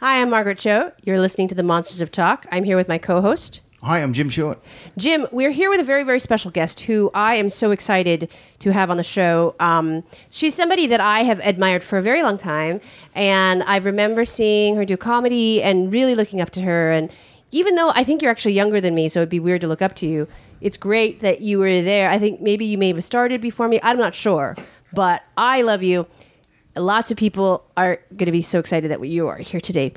Hi, I'm Margaret Cho. You're listening to the Monsters of Talk. I'm here with my co-host, Hi, I'm Jim Short. Jim. We're here with a very, very special guest who I am so excited to have on the show. Um, she's somebody that I have admired for a very long time, and I remember seeing her do comedy and really looking up to her. And even though I think you're actually younger than me, so it'd be weird to look up to you, it's great that you were there. I think maybe you may have started before me. I'm not sure, but I love you. Lots of people are going to be so excited that you are here today.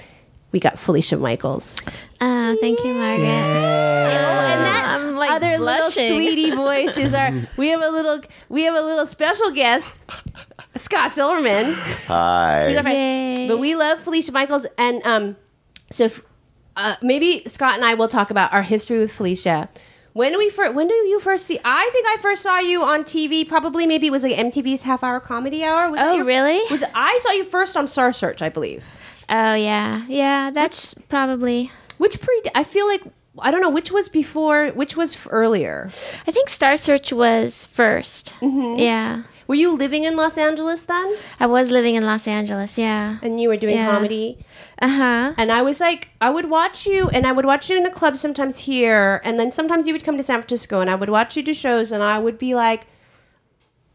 We got Felicia Michaels. Oh, thank you, Margaret. and that I'm, like, other blushing. little sweetie voice is our. We have a little. We have a little special guest, Scott Silverman. Hi. He's our friend. Yay. But we love Felicia Michaels, and um, so if, uh, maybe Scott and I will talk about our history with Felicia. When do we first? When do you first see? I think I first saw you on TV. Probably maybe it was like MTV's Half Hour Comedy Hour. Was Oh, your- really? Was I saw you first on Star Search? I believe. Oh, yeah. Yeah, that's probably. Which pre? I feel like I don't know which was before, which was earlier. I think Star Search was 1st Mm-hmm. Yeah. Were you living in Los Angeles then? I was living in Los Angeles. Yeah. And you were doing Yeah. comedy? Uh huh. And I was like, I would watch you, and I would watch you in the club sometimes here, and then sometimes you would come to San Francisco, and I would watch you do shows, and I would be like,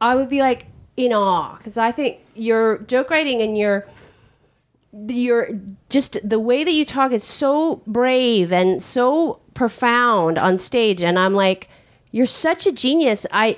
I would be like in awe because I think your joke writing and your your just the way that you talk is so brave and so profound on stage, and I'm like, you're such a genius. I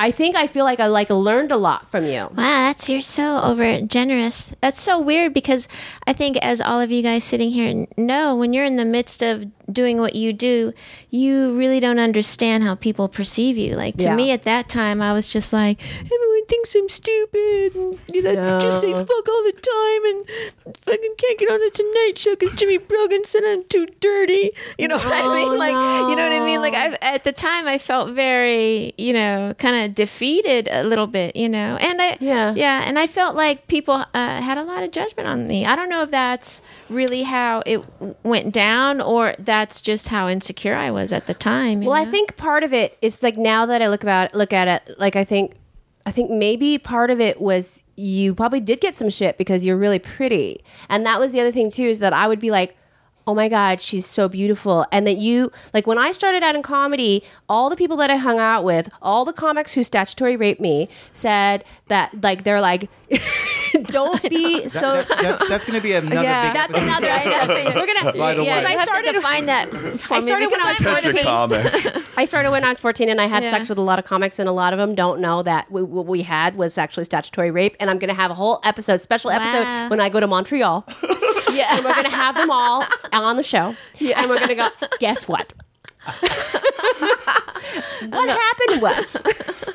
I think I feel like I like learned a lot from you. Wow, that's you're so over generous. That's so weird because I think, as all of you guys sitting here know, when you're in the midst of doing what you do, you really don't understand how people perceive you. Like to Yeah. me, at that time, I was just like, everyone thinks I'm stupid, and you know, just say fuck all the time, and fucking can't get on the Tonight Show because Jimmy Brogan said I'm too dirty. You know what I mean? Like, you know what I mean? Like, no. I at the time, I felt very, you know, kind of defeated a little bit, you know, and I Yeah. yeah, and I felt like people uh, had a lot of judgment on me. I don't know if that's really how it went down or that's just how insecure I was at the time. you Well, I think part of it is like now that I look about look at it, like I think I think maybe part of it was you probably did get some shit because you're really pretty. And that was the other thing too is that I would be like, "Oh my god, she's so beautiful." And that you like when I started out in comedy, all the people that I hung out with, all the comics who statutory raped me said that like they're like don't be That- so that's that's, that's going to be another Yeah. big. that's episode. another I know. We're gonna By the yeah, way. I have started to define that for I started when I was I'm Such a 14. I started when I was 14 and I had Yeah. sex with a lot of comics, and a lot of them don't know that we, what we had was actually statutory rape. And I'm going to have a whole episode, special episode, when I go to Montreal. Yeah. And we're going to have them all on the show. And we're going to go, guess what? what happened was,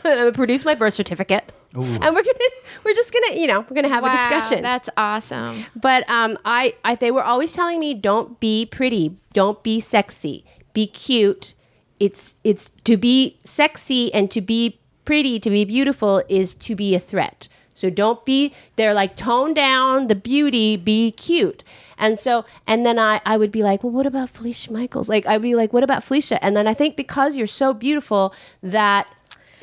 I'm going to produce my birth certificate. And we're gonna, we're just gonna, you know, we're gonna have a discussion. That's awesome. But um, I, I, they were always telling me, don't be pretty, don't be sexy, be cute. It's, it's to be sexy and to be pretty, to be beautiful is to be a threat. So don't be. They're like tone down the beauty, be cute. And so, and then I, I would be like, well, what about Felicia Michaels? Like, I'd be like, what about Felicia? And then I think because you're so beautiful that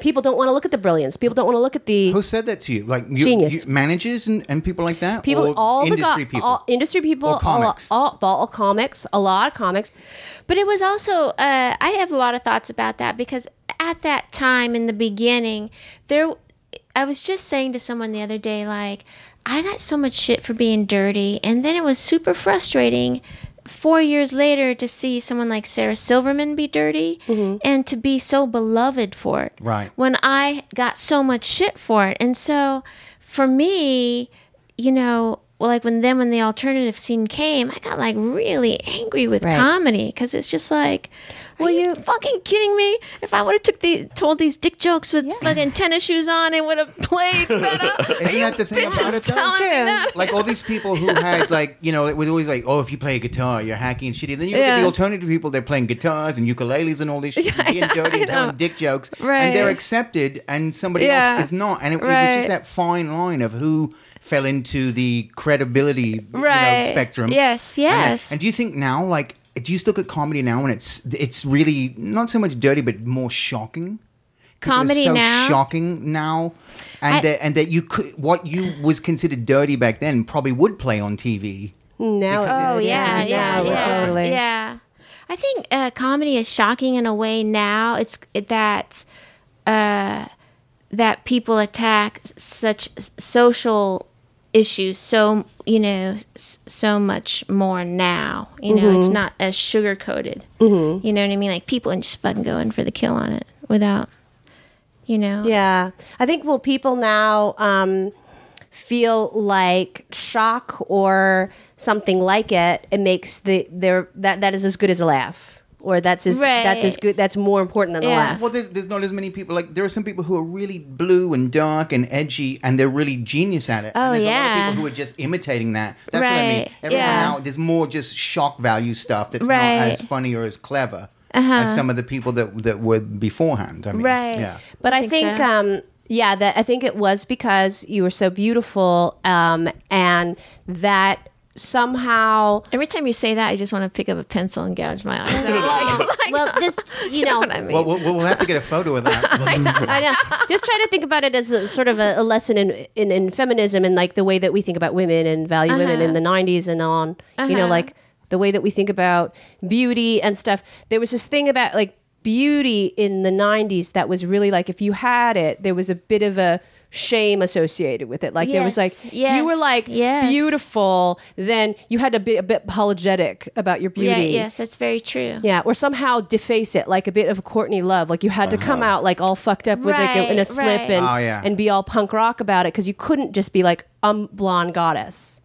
people don't want to look at the brilliance. People don't want to look at the Who said that to you? Like you, Genius. you- managers and, and people like that. people all industry the go- people. all industry people Or comics. all, all, all comics a lot of comics But it was also, uh, I have a lot of thoughts about that because at that time in the beginning, there, I was just saying to someone the other day, like, I got so much shit for being dirty. And then it was super frustrating four years later to see someone like Sarah Silverman be dirty mm-hmm. and to be so beloved for it. Right. When I got so much shit for it. And so for me, you know, well, like when then when the alternative scene came, I got like really angry with Right. comedy because it's just like, Are you fucking kidding me? If I would have took the told these dick jokes with fucking tennis shoes on, it would have played better. Isn't that the thing about bitches it? though? telling me that? like all these people who had like you know it was always like oh if you play a guitar you're hacking and shitty then you look at the alternative people they're playing guitars and ukuleles and all this shit and being dirty and telling dick jokes Right. and they're accepted and somebody Yeah. else is not and it, it was just that fine line of who fell into the credibility you know, spectrum Yes, And yes. and, do you think now like do you still look at comedy now and it's it's really not so much dirty but more shocking Comedy so now? shocking now, and I- that and that you could what you was considered dirty back then probably would play on TV Now, Oh it's- yeah, it's yeah, so yeah. Totally. yeah. I think uh, comedy is shocking in a way now. It's it, that uh, that people attack such social issues so you know so much more now. You know, Mm-hmm. it's not as sugar coated. Mm-hmm. You know what I mean? Like people and just fucking going for the kill on it without, you know. Yeah, I think well, people now um, feel like shock or something like it. It makes the their that that is as good as a laugh, or that's as that's as good. That's more important than a Yeah. laugh. Well, there's, there's not as many people. Like there are some people who are really blue and dark and edgy, and they're really genius at it. Oh, and there's a lot of people who are just imitating that. That's what I mean. Everyone yeah. now, there's more just shock value stuff that's Right. not as funny or as clever Uh-huh. as some of the people that that were beforehand. I mean, Right. Yeah. But I think think, so. um, yeah, that I think it was because you were so beautiful, um, and that somehow. Every time you say that, I just want to pick up a pencil and gouge my eyes out. Like, well, just you know, what I mean? Well, we'll, we'll have to get a photo of that. I know. Just try to think about it as a sort of a, a lesson in, in in feminism and like the way that we think about women and value women in the '90s and on. You know, Uh-huh. like the way that we think about beauty and stuff. There was this thing about like beauty in the '90s that was really like if you had it, there was a bit of a shame associated with it. Like there was Yes, like you were like yes. beautiful, then you had to be a bit apologetic about your beauty. yeah, yes, that's very true. Yeah, or somehow deface it like a bit of Courtney Love. Like you had to come uh-huh. out like all fucked up with like a, in a slip right. and Oh, yeah. and be all punk rock about it because you couldn't just be like I'm blonde goddess.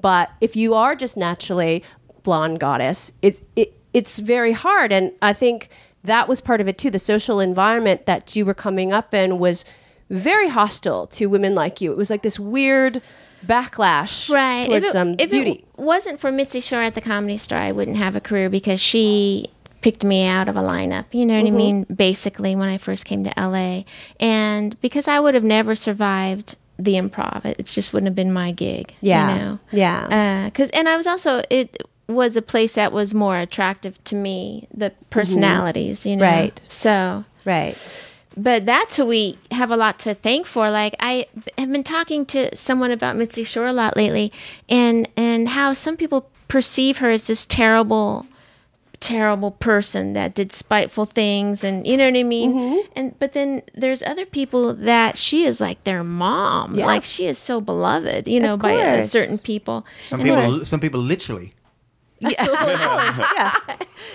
But if you are just naturally blonde goddess, it's it, it's very hard, and I think that was part of it too. The social environment that you were coming up in was very hostile to women like you. It was like this weird backlash right. towards if it, um, if beauty. it wasn't for Mitzi Shore at the Comedy Store, I wouldn't have a career because she picked me out of a lineup. You know what Mm-hmm. I mean? Basically, when I first came to LA, and because I would have never survived the improv, it just wouldn't have been my gig. Yeah. you know? Yeah. because and I was also it was a place that was more attractive to me, the personalities. You know, Mm-hmm. Right. So right. But that's who we have a lot to thank for. Like I have been talking to someone about Mitzi Shore a lot lately, and and how some people perceive her as this terrible, terrible person that did spiteful things, and you know what I mean. Mm-hmm. And but then there's other people that she is like their mom. Yeah. Like she is so beloved, you know, by uh, certain people. Some And people, some people literally. Yeah.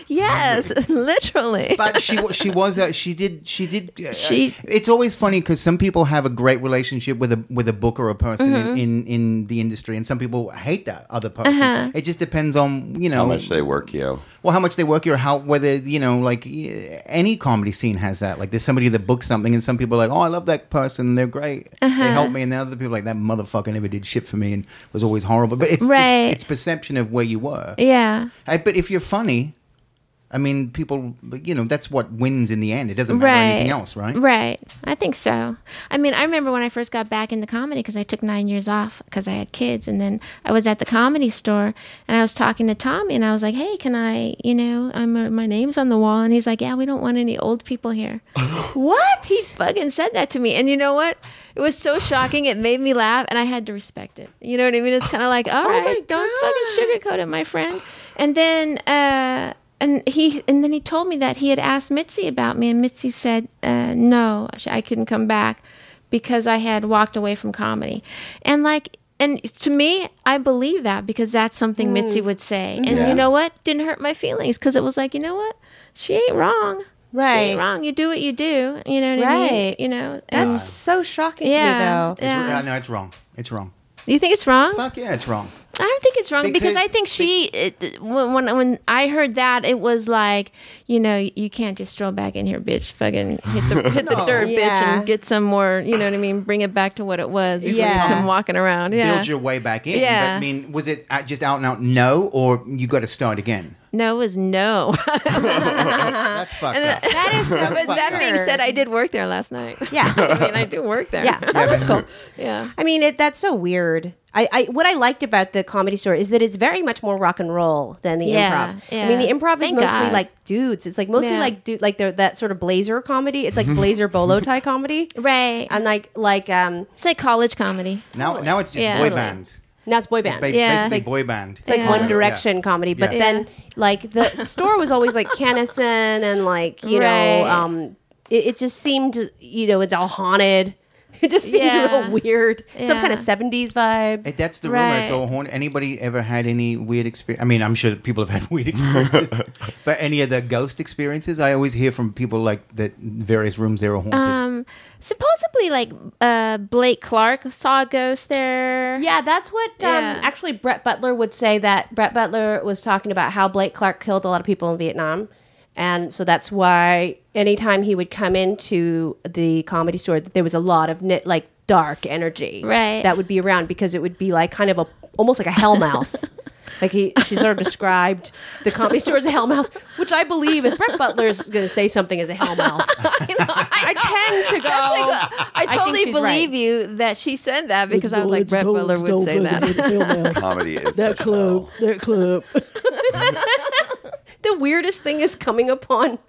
yes, literally. But she she was uh, she did she did uh, She- it's always funny because some people have a great relationship with a with a book or a person Mm-hmm. in, in in the industry and some people hate that other person Uh-huh. it just depends on you know How much they work you. well how much they work you or how whether you know like any comedy scene has that like there's somebody that books something and some people are like oh I love that person they're great Uh-huh. they help me and the other people are like that motherfucker never did shit for me and was always horrible but it's Right. just it's perception of where you were yeah. I, but if you're funny, I mean, people, you know, that's what wins in the end. It doesn't matter anything else, right? Right. I think so. I mean, I remember when I first got back into comedy because I took nine years off because I had kids, and then I was at the comedy store and I was talking to Tommy, and I was like, "Hey, can I? You know, I'm uh, my name's on the wall," and he's like, "Yeah, we don't want any old people here." what? He fucking said that to me, and you know what? It was so shocking. It made me laugh, and I had to respect it. You know what I mean? It's kind of like, all right, don't fucking sugarcoat it, my friend. And then. uh and he and then he told me that he had asked Mitzi about me, and Mitzi said, uh, "No, I couldn't come back because I had walked away from comedy." And like, and to me, I believe that because that's something Mitzi would say. And Yeah. you know what? Didn't hurt my feelings because it was like, you know what? She ain't wrong. She Right. ain't wrong. You do what you do. You know what I mean? Right. You know. And That's so shocking yeah. to me, though. It's, Yeah. uh, no, it's wrong. It's wrong. you think it's wrong? Fuck yeah, it's wrong. I don't think it's wrong because, Because- I think she it, when when when I heard that it was like you know you can't just stroll back in here, bitch. Fucking hit the hit the No. dirt, bitch, and get some more. You know what I mean? Bring it back to what it was before Yeah. you come walking around. Yeah. Build your way back in. Yeah. But, I mean, was it uh, just out and out no, or you got to start again? No, it was no. That's fucked up. That is so but that weird. being said, I did work there last night. Yeah. I mean, I do work there. Yeah, oh, that's cool. yeah. I mean, it, that's so weird. I, I what I liked about the comedy store is that it's very much more rock and roll than the Yeah, improv. I mean, the yeah. improv is Thank mostly God. like dudes. It's like mostly Yeah. like dude, like they're, that sort of blazer comedy. It's like blazer bolo tie comedy, Right. and like like um It's like college comedy. Now, now it's just Yeah. boy Totally. bands. Now it's boy bands. It's bas- Yeah. basically boy band. It's like Yeah. One Direction comedy, but Yeah. then like the store was always like Kinison and like you Right. know, um, it, it just seemed you know it's all haunted. It just seemed a Yeah. little weird, some kind of seventies vibe. That's the rumor. It's Right. all haunted. Anybody ever had any weird experience? I mean, I'm sure people have had weird experiences, but any of the ghost experiences, I always hear from people like that. Various rooms they were haunted. Um, supposedly, like uh, Blake Clark saw a ghost there. Yeah, that's what um, actually Brett Butler would say. That Brett Butler was talking about how Blake Clark killed a lot of people in Vietnam, and so that's why anytime he would come into the comedy store, that there was a lot of ni- like dark energy Right. that would be around because it would be like kind of a almost like a hellmouth. Like he, she sort of described the comedy store as a hellmouth, which I believe if Brett Butler's going to say something as a hellmouth, I tend to go. I totally she's believe right. you that she said that because I was like, Brett Butler would say that. Comedy is that club, that club. the weirdest thing is coming upon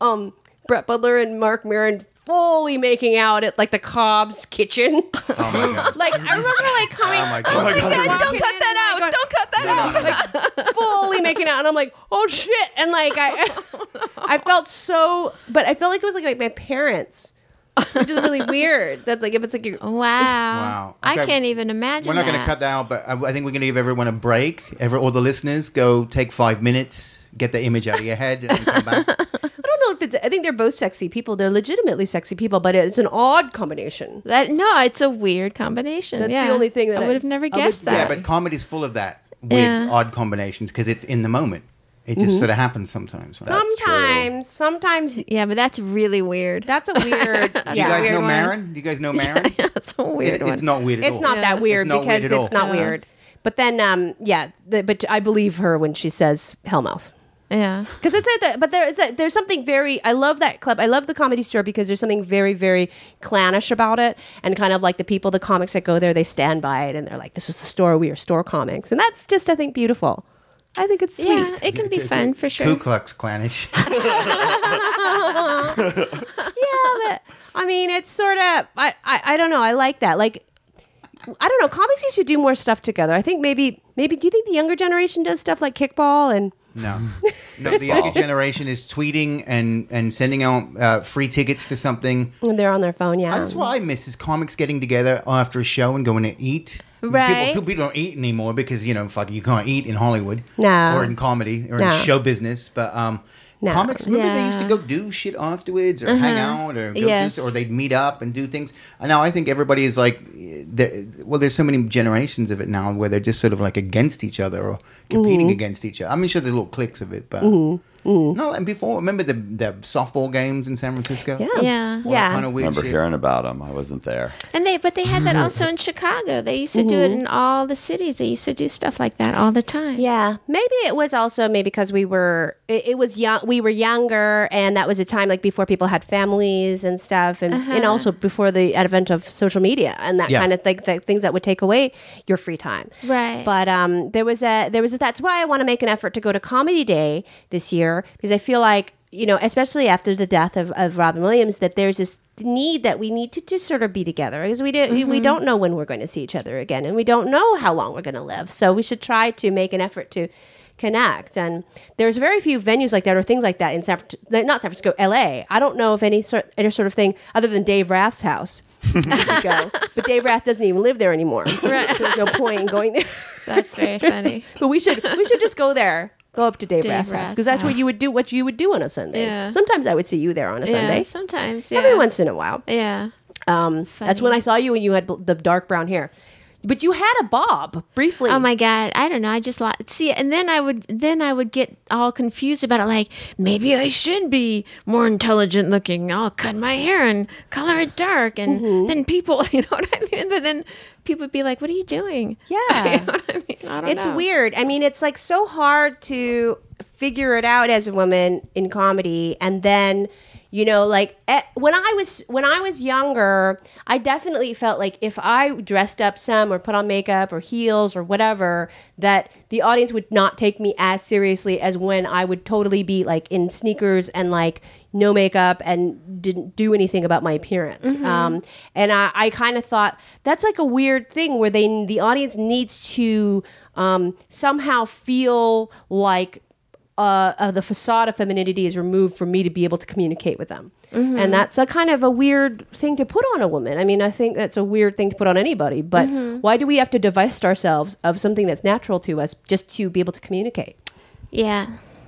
um Brett Butler and Marc Maron fully making out at like the Cobb's kitchen. oh my god! like I remember like coming. Oh my God. Don't cut that out. Don't cut that out. Like fully making out, and I'm like, oh shit! And like I, I felt so, but I felt like it was like my, my parents, which is really weird. That's like if it's like your Wow. Wow. I Okay. can't even imagine. We're not going to that. cut that out, but I, I think we're going to give everyone a break. Every, all the listeners, go take five minutes, get the image out of your head, and come back. I don't know if it's. I think they're both sexy people. They're legitimately sexy people, but it's an odd combination. That no, it's a weird combination. That's the yeah. only thing that I I- would have never I would guessed say. that. Yeah, but comedy's full of that weird, Yeah. odd combinations because it's in the moment. It just sort of happens sometimes. Right? Sometimes, sometimes yeah, but that's really weird. that's a weird. Do you guys weird know. Maron? Do you guys know Maron? that's a weird It- one. it's not weird at it's all. not that weird It's not because weird at it's all. not Yeah. weird. But then, um, yeah, the, but I believe her when she says Hellmouth. Yeah. Because it's at the, but there, a, there's something very. I love that club. I love the comedy store because there's something very, very clannish about it, and kind of like the people, the comics that go there, they stand by it, and they're like, "This is the store. We are store comics," and that's just, I think, beautiful. I think it's sweet. Yeah, it can be fun for sure. Ku Klux Klanish. yeah, but I mean, it's sort of. I, I I don't know. I like that. Like, I don't know. Comics used to do more stuff together. I think maybe maybe. Do you think the younger generation does stuff like kickball and? No, no. The younger generation is tweeting and and sending out uh, free tickets to something. When they're on their phone, yeah. That's what I miss is comics getting together after a show and going to eat. Right. People, people don't eat anymore because you know, fuck, you can't eat in Hollywood. No. Or in comedy or No. in show business. But um, No. comics, remember they used to go do shit afterwards or hang uh-huh. out or go Yes. do, or they'd meet up and do things. And now I think everybody is like, well, there's so many generations of it now where they're just sort of like against each other or competing mm-hmm. against each other. I mean, sure, there's little cliques of it, but mm-hmm. No. And before, remember the the softball games in San Francisco? Yeah. Yeah. All Yeah. kind of weird remember shit. hearing about them. I wasn't there. And they, but they had that also in Chicago. They used to do it in all the cities. They used to do stuff like that all the time. Yeah, maybe it was also maybe because we were it, it was young we were younger and that was a time like before people had families and stuff and and also before the advent of social media and that Yeah. kind of thing that things that would take away your free time. Right. But um there was a there was a, that's why I want to make an effort to go to comedy day this year because I feel like you know especially after the death of, of Robin Williams that there's this need that we need to just sort of be together because we do, we mm-hmm. don't know when we're going to see each other again and we don't know how long we're going to live. So we should try to make an effort to connect. And there's very few venues like that or things like that in San Fran- not San Francisco LA I don't know if any sort any sort of thing other than Dave Rath's house. Go. But Dave Rath doesn't even live there anymore. Right. so there's no point in going there. That's very funny. but we should we should just go there go up to Dave, Dave Rath's house because that's what you would do what you would do on a Sunday Yeah. sometimes I would see you there on a Yeah, Sunday sometimes. Yeah. every once in a while Yeah. um, that's when I saw you and you had bl- the dark brown hair. But you had a bob briefly. Oh my god, I don't know. I just like see, and then I would then I would get all confused about it. Like maybe I should be more intelligent looking. I'll cut my hair and color it dark, and Mm-hmm. then people, you know what I mean. But then people would be like, "What are you doing?" Yeah. you know I mean. I It's know. weird. I mean, it's like so hard to figure it out as a woman in comedy, and then You know, like eh, when I was when I was younger, I definitely felt like if I dressed up some or put on makeup or heels or whatever, that the audience would not take me as seriously as when I would totally be like in sneakers and like no makeup and didn't do anything about my appearance. Um, and I, I kind of thought that's like a weird thing where they the audience needs to um, somehow feel like uh, uh, the facade of femininity is removed for me to be able to communicate with them. And that's a kind of a weird thing to put on a woman. I mean, I think that's a weird thing to put on anybody, but why do we have to divest ourselves of something that's natural to us just to be able to communicate? Yeah.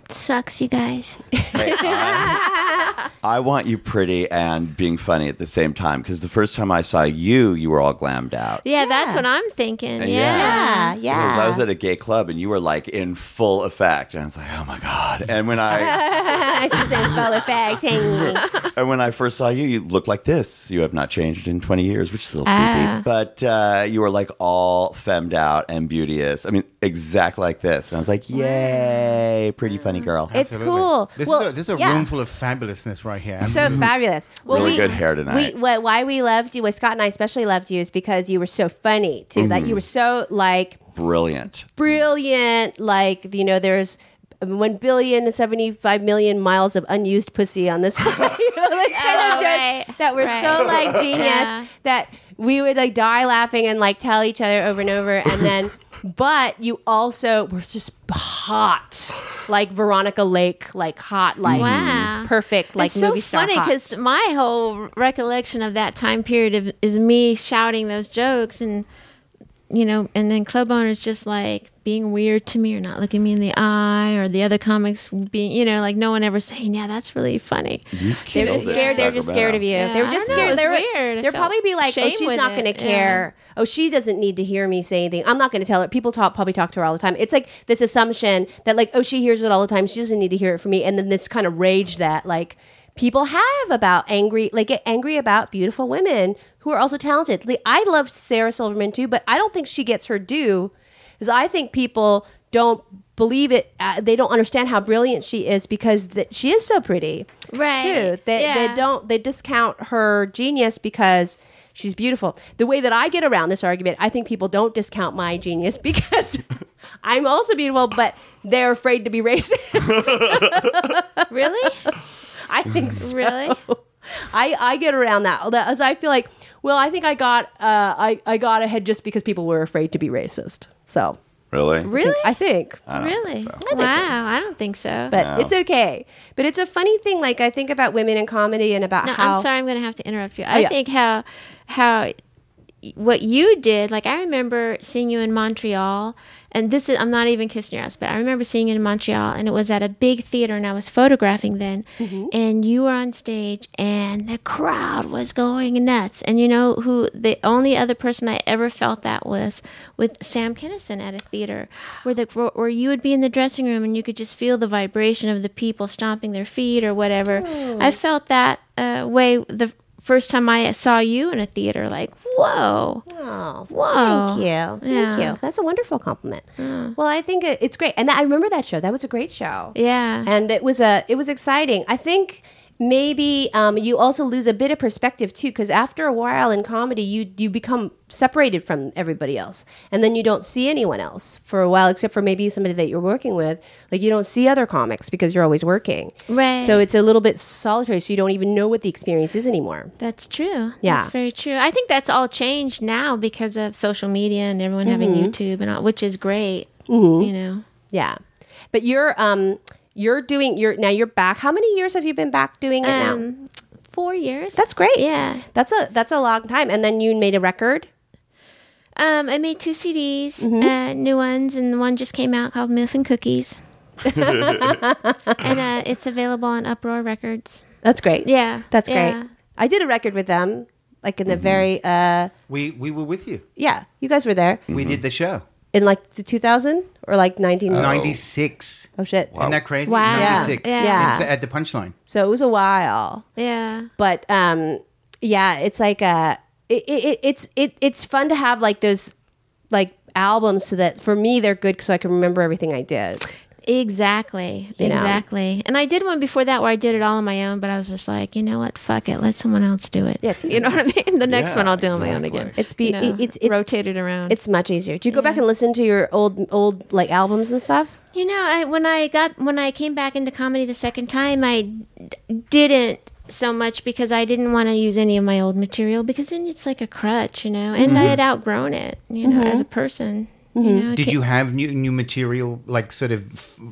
Sucks, you guys. Hey, I, I want you pretty and being funny at the same time because the first time I saw you, you were all glammed out. Yeah, that's what I'm thinking. And Yeah. Yeah, Because I was at a gay club and you were like in full effect, and I was like, "Oh my god!" And when I She's in full effect. and when I first saw you, you looked like this. You have not changed in twenty years, which is a little Ah. creepy. But uh, you were like all femmed out and beauteous. I mean, exactly like this. And I was like, "Yay, pretty funny Um, girl." It's Absolutely. cool. This Well, is a, this is a yeah. room full of fabulousness right here. so mm-hmm. fabulous. Well, Really we- good hair tonight. We, what, why we loved you, what Scott and I especially loved you, is because you were so funny too. Like you mm-hmm. were so like Brilliant. brilliant. Like you know, there's one billion and seventy five million miles of unused pussy on this. you know, those kind Oh, of right. that were so Right. like genius Yeah. that we would like die laughing and like tell each other over and over, and then. But you also were just hot, like Veronica Lake, like hot, like mm. Wow. perfect, like it's so movie star funny because my whole recollection of that time period of, is me shouting those jokes and you know and then club owners just like being weird to me or not looking me in the eye or the other comics being you know like no one ever saying yeah that's really funny They were just it, scared. They were just scared of you. Yeah, they were just scared. They were weird. They'll probably be like, "Oh, she's not going to yeah. care. Oh, she doesn't need to hear me say anything. I'm not going to tell her." People talk probably talk to her all the time. It's like this assumption that like, "Oh, she hears it all the time. She doesn't need to hear it from me." And then this kind of rage that like people have about angry, like get angry about beautiful women who are also talented. Like, I love Sarah Silverman too, but I don't think she gets her due. Because I think people don't believe it. Uh, they don't understand how brilliant she is because that she is so pretty Right. too. They they don't they discount her genius because she's beautiful. The way that I get around this argument, I think people don't discount my genius because I'm also beautiful, but they're afraid to be racist. really I think so. really I I get around that that- as I feel like well, I think I got uh, I I got ahead just because people were afraid to be racist. So Really? really I think. I don't really think so. wow I don't think so But No. it's okay. But it's a funny thing. Like I think about women in comedy and about No, how I'm sorry. I'm going to have to interrupt you. I Oh, yeah. think how how what you did. Like I remember seeing you in Montreal, and this is I'm not even kissing your ass, but I remember seeing you in Montreal, and it was at a big theater, and I was photographing then, Mm-hmm. and you were on stage, and the crowd was going nuts. And you know who the only other person I ever felt that was with Sam Kinison at a theater, where the where you would be in the dressing room and you could just feel the vibration of the people stomping their feet or whatever. Oh. I felt that uh, way the first time I saw you in a theater. Like, whoa, Oh, Whoa. Thank you. Thank you. That's a wonderful compliment. Well, I think it's great, and I remember that show. That was a great show. yeah, and it was a it was exciting. I think maybe um, you also lose a bit of perspective too, because after a while in comedy, you you become separated from everybody else, and then you don't see anyone else for a while, except for maybe somebody that you're working with. Like you don't see other comics because you're always working. Right. So it's a little bit solitary. So you don't even know what the experience is anymore. That's true. Yeah. That's very true. I think that's all changed now because of social media and everyone having Mm-hmm. YouTube and all, which is great. You know. Yeah, but you're um you're doing you're now you're back. How many years have you been back doing it now? Um, four years. That's great. yeah. That's a that's a long time. And then you made a record. Um, I made two CDs, Mm-hmm. uh, new ones, and the one just came out called Milf and Cookies. and uh, it's available on Uproar Records. That's great. Yeah, That's yeah. great. I did a record with them, like in the very uh we we were with you. yeah, you guys were there We did the show. In like the 2000 or like 19 Ninety six. Oh shit. Isn't that crazy? Wow. Yeah. 96. Yeah. It's at the punchline. So it was a while. Yeah. But um yeah, it's like uh it, it, it's it it's fun to have like those like albums so that for me they're good so I can remember everything I did. Exactly. You know? Exactly. And I did one before that where I did it all on my own, but I was just like, you know what? Fuck it. Let someone else do it. Yeah, you know what I mean? The next Yeah, one I'll do on my own again. It's be You know, it's it's rotate it around. It's much easier. Do you go back and listen to your old old like albums and stuff? You know, I when I got when I came back into comedy the second time, I d- didn't so much because I didn't want to use any of my old material because then it's like a crutch, you know. And I mm-hmm. had outgrown it, you know, as mm-hmm. a person. You know, Did you have new new material like sort of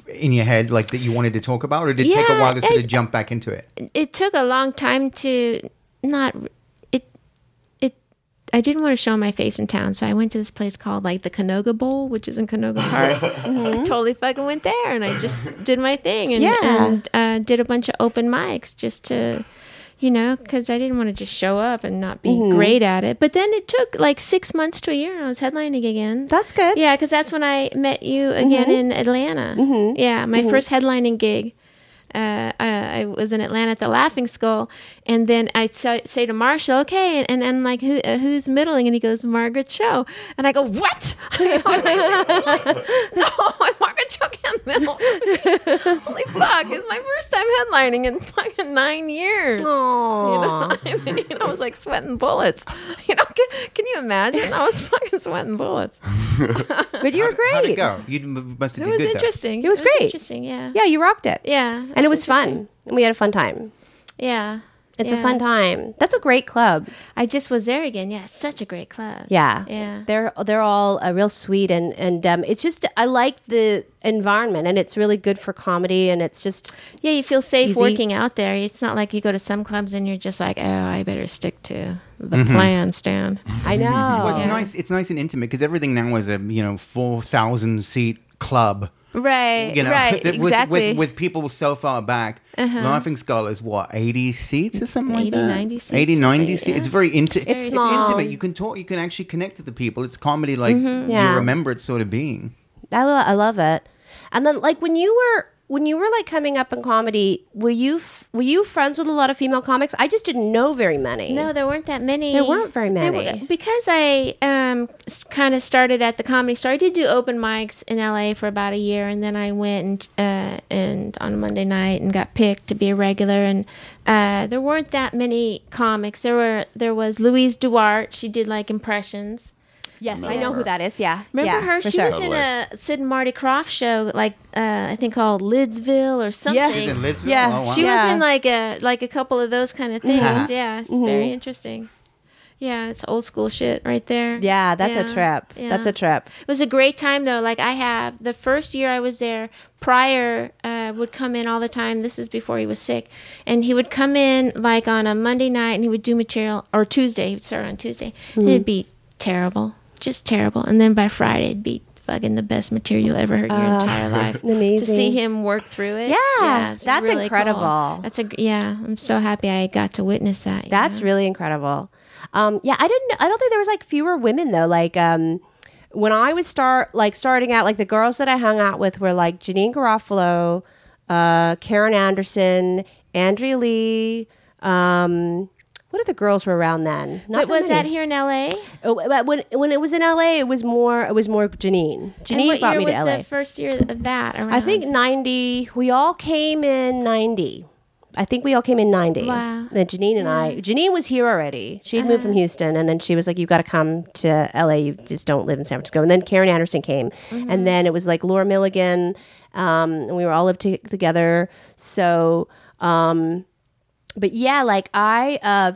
in your head like that you wanted to talk about, or did it take a while to sort of jump back into it? It took a long time to not it. It I didn't want to show my face in town, so I went to this place called like the Canoga Bowl, which is in Canoga Park. I totally fucking went there, and I just did my thing, and, Yeah. and uh, did a bunch of open mics just to, you know, because I didn't want to just show up and not be mm-hmm. great at it. But then it took like six months to a year, and I was headlining again. That's good. Yeah, because that's when I met you again mm-hmm. in Atlanta. Mm-hmm. Yeah, my first headlining gig. Uh, I, I was in Atlanta at the Laughing Skull, and then I say, say to Marshall, "Okay," and, and I'm like, Who, uh, "Who's middling?" And he goes, "Margaret Cho," and I go, "What? what? No, Margaret Cho can't middle. Holy fuck! It's my first time headlining in fucking nine years." You know, I mean, I was like sweating bullets. You know, can, can you imagine? I was fucking sweating bullets. But you were great. How'd it go? You must have It was good interesting. It was great. Interesting, yeah. Yeah, you rocked it. Yeah. And it was fun. And we had a fun time. Yeah. It's a fun time. That's a great club. I just was there again. Yeah, such a great club. Yeah. Yeah. They're they're all uh, real sweet and and um, it's just I like the environment and it's really good for comedy and it's just Yeah, you feel safe Easy. working out there. It's not like you go to some clubs and you're just like, oh, I better stick to the Mm-hmm. plan, Stan. I know. Well, it's nice. It's nice and intimate because everything now is a you know four thousand seat club. Right. You know, right. that- with, exactly. with, with people so far back. Laughing Skull is what eighty seats or something like that. 90 seats, 80, 90 something, seats. yeah. It's very intimate. It's It's, small. intimate. You can talk. You can actually connect to the people. It's comedy like Mm-hmm. Yeah. you remember it sort of being. I, lo- I love it. And then like when you were when you were like coming up in comedy, were you f- were you friends with a lot of female comics? I just didn't know very many. no, there weren't that many. There weren't very many. were- because I um, kind of started at the comedy store. I did do open mics in LA for about a year, and then I went and, uh, and on a Monday night and got picked to be a regular. And uh, there weren't that many comics. There were there was Louise Duarte. She did like impressions. Yes, I know who that is. Yeah, Remember yeah, her? She sure. was in a Sid and Marty Krofft show, like uh, I think called Lidsville or something. Yeah. She's in Lidsville. Yeah, Oh, wow. She Yeah. was in like a like a couple of those kind of things. Uh-huh. Yeah, it's Mm-hmm. very interesting. Yeah, it's old school shit right there. Yeah, that's a Yeah, trip. yeah. That's a trip. It was a great time though. Like I have the first year I was there. Pryor uh, would come in all the time. This is before he was sick, and he would come in like on a Monday night and he would do material or Tuesday. He would start on Tuesday. And it'd be terrible, just terrible. And then by Friday it'd be fucking the best material you ever heard in your entire life. Amazing. To see him work through it. Yeah, it's that's really cool. incredible. That's a yeah. I'm so happy I got to witness that. That's know? really incredible. Um, yeah, I didn't. I don't think there was like fewer women though. Like um, when I was start like starting out, like the girls that I hung out with were like Janeane Garofalo, uh, Karen Anderson, Andrea Lee. Um, what other girls were around then? Not Wait, was that here in L.A.? Oh, but when when it was in LA, it was more. It was more Janeane. Janeane what brought year me was to LA. the first year of that? Around? I think ninety. We all came in ninety. I think we all came in ninety. Wow. Then Janeane and I. Janeane was here already. She'd moved from Houston, and then she was like, "You got to come to LA. You just don't live in San Francisco." And then Karen Anderson came, and then it was like Laura Milligan, um, and we were all lived to- together. So, um, but yeah, like I, uh,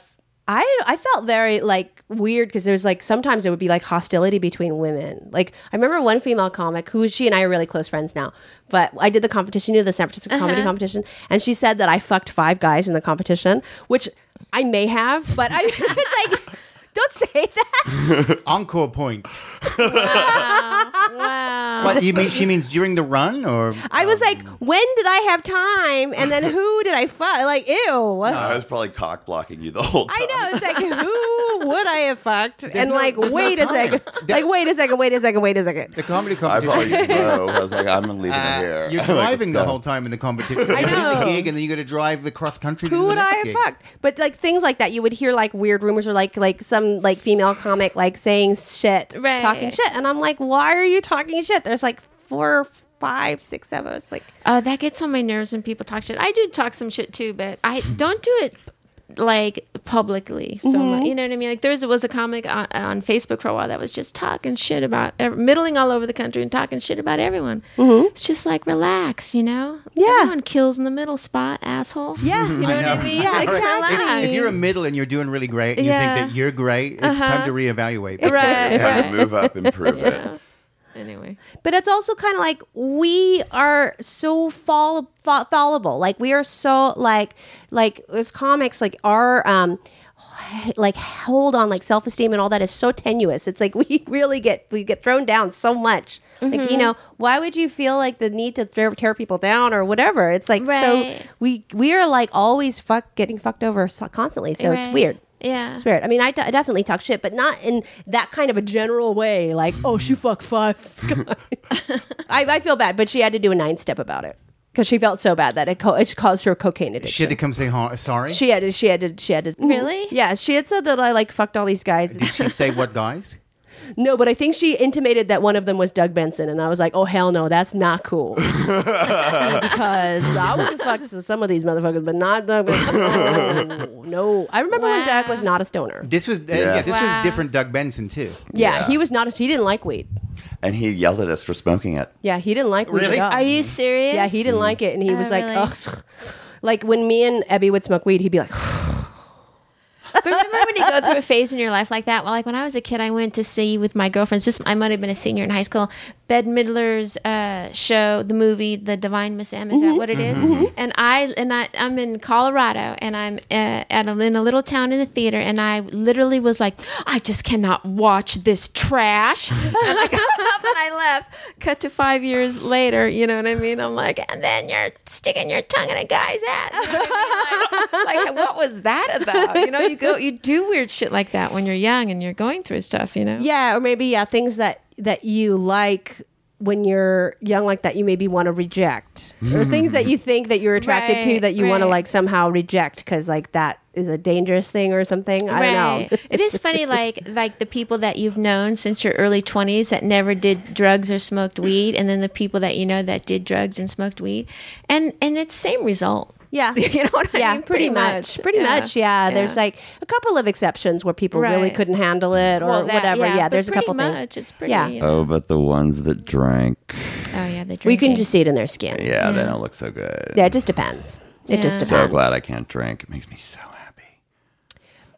I, I felt very like weird because there's like sometimes there would be like hostility between women. Like I remember one female comic who she and I are really close friends now. But I did the competition, you know, the San Francisco uh-huh. comedy competition, and she said that I fucked five guys in the competition, which I may have, but I it's like. Don't say that. Encore point. wow. What you mean? She means during the run, or I was like, when did I have time? And then who did I fuck? Like, ew. No, I was probably cock blocking you the whole time. I know. It's like, who would I have fucked? and no- like, there's no wait a time. second. Like, wait a second, wait a second, wait a second. the comedy I competition. probably drove. I was like, I'm leaving Uh, it here. You're Like, driving the let's whole time in the competition. I You do know. the gig, and then you got to drive the cross country. to Who the would I next have gig. fucked? But like things like that, you would hear like weird rumors or like like some like female comic like saying shit, Right. talking shit, and I'm like, why are you talking shit? There's like four five, six of us. Like, Oh, that gets on my nerves when people talk shit. I do talk some shit too, but I don't do it like publicly so much. Mm-hmm. You know what I mean? Like there was, was a comic on, on Facebook for a while that was just talking shit about middling all over the country and talking shit about everyone. Mm-hmm. It's just like relax, you know? Yeah. Everyone kills in the middle spot, asshole. yeah, You know, what I mean? Yeah, Like, exactly. relax. If, if you're a middle and you're doing really great and you think that you're great, it's time to uh-huh. reevaluate. because- Right. Time right. to move up and prove it. Anyway. but it's also kind of like we are so fall, fall fallible. Like we are so like like as comics like our um like hold on like self-esteem and all that is so tenuous. It's like we really get we get thrown down so much. Like you know why would you feel like the need to tear, tear people down or whatever? It's like so we we are like always fuck getting fucked over so- constantly. So it's weird Yeah. it's weird. I mean, I, d- I definitely talk shit, but not in that kind of a general way. Like, oh, she fuck five. guys. I, I feel bad, but she had to do a nine step about it because she felt so bad that it, co- it caused her cocaine addiction. She had to come say ha- sorry. She had to. She had to. She had to. Mm-hmm. Really? Yeah, she had said that I like fucked all these guys. Did she say what guys? No, but I think she intimated that one of them was Doug Benson, and I was like, oh hell no, that's not cool. because I would have fucked some of these motherfuckers, but not Doug Benson. No, no. I remember when Doug was not a stoner. This was uh, yeah. Yeah. This Wow. was different. Doug Benson too. Yeah, Yeah. he was not. A, he didn't like weed. And he yelled at us for smoking it. Yeah, he didn't like weed Really? at all. Are you serious? Yeah, he didn't like it, and he Oh, was like, really? "Ugh." Like when me and Ebby would smoke weed, he'd be like, But remember you go through a phase in your life like that? Well, like when I was a kid, I went to see with my girlfriends. This I might have been a senior in high school. Bette Midler's uh, show, the movie, The Divine Miss M. Is that what it is? And I and I, I'm in Colorado, and I'm uh, at a, in a little town in the theater, and I literally was like, I just cannot watch this trash. and I got up and I left. Cut to five years later, you know what I mean? I'm like, and then you're sticking your tongue in a guy's ass. You know what I mean? Like, like, what was that about? You know, you go, you do weird shit like that when you're young and you're going through stuff. You know? "Yeah," or maybe yeah, things that that you like when you're young like that, you maybe want to reject. There's hmm. things that you think that you're attracted to that you want to like somehow reject because like that is a dangerous thing or something. I don't know. it is funny, like like the people that you've known since your early twenties that never did drugs or smoked weed, and then the people that you know that did drugs and smoked weed, and and it's same result. Yeah. you know what I yeah, mean? pretty, much. Pretty much, yeah. There's like a couple of exceptions where people really couldn't handle it or Well, that- whatever. Yeah, but there's a couple much, things. It's pretty. Yeah. you oh, know. Oh, but the ones that drank. Oh yeah, the We can just see it in their skin. Yeah, they don't look so good. Yeah, it just depends. It just depends. So glad I can't drink. It makes me so happy.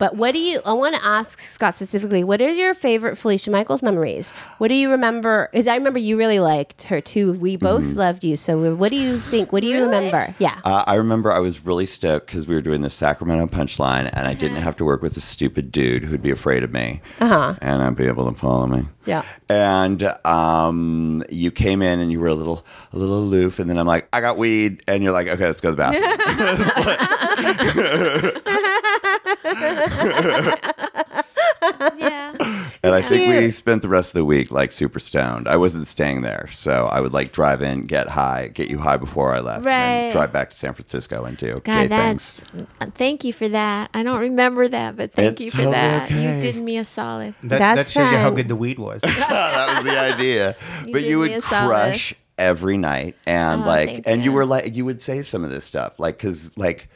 But what do you? I want to ask Scott specifically. What are your favorite Felicia Michaels memories? What do you remember? Because I remember you really liked her too. We both Mm-hmm. loved you. So what do you think? What do you remember? Yeah. Uh, I remember I was really stoked because we were doing the Sacramento punchline, and I didn't have to work with a stupid dude who'd be afraid of me, uh-huh. and I'd be able to follow me. Yeah. And um, you came in and you were a little, a little aloof, and then I'm like, I got weed, and you're like, okay, let's go to the bathroom. yeah. and I think we spent the rest of the week like super stoned. I wasn't staying there, so I would like drive in, get high, get you high before I left, and then Right. drive back to San Francisco and do gay God, things. that's. Thank you for that. I don't remember that, but thank It's you for totally that. okay. You did me a solid. That, That's that shows you how fine. good the weed was. that was the idea. You but did you me would a solid. crush every night, and Oh, like, thank and you you. were like, you would say some of this stuff, like, because like.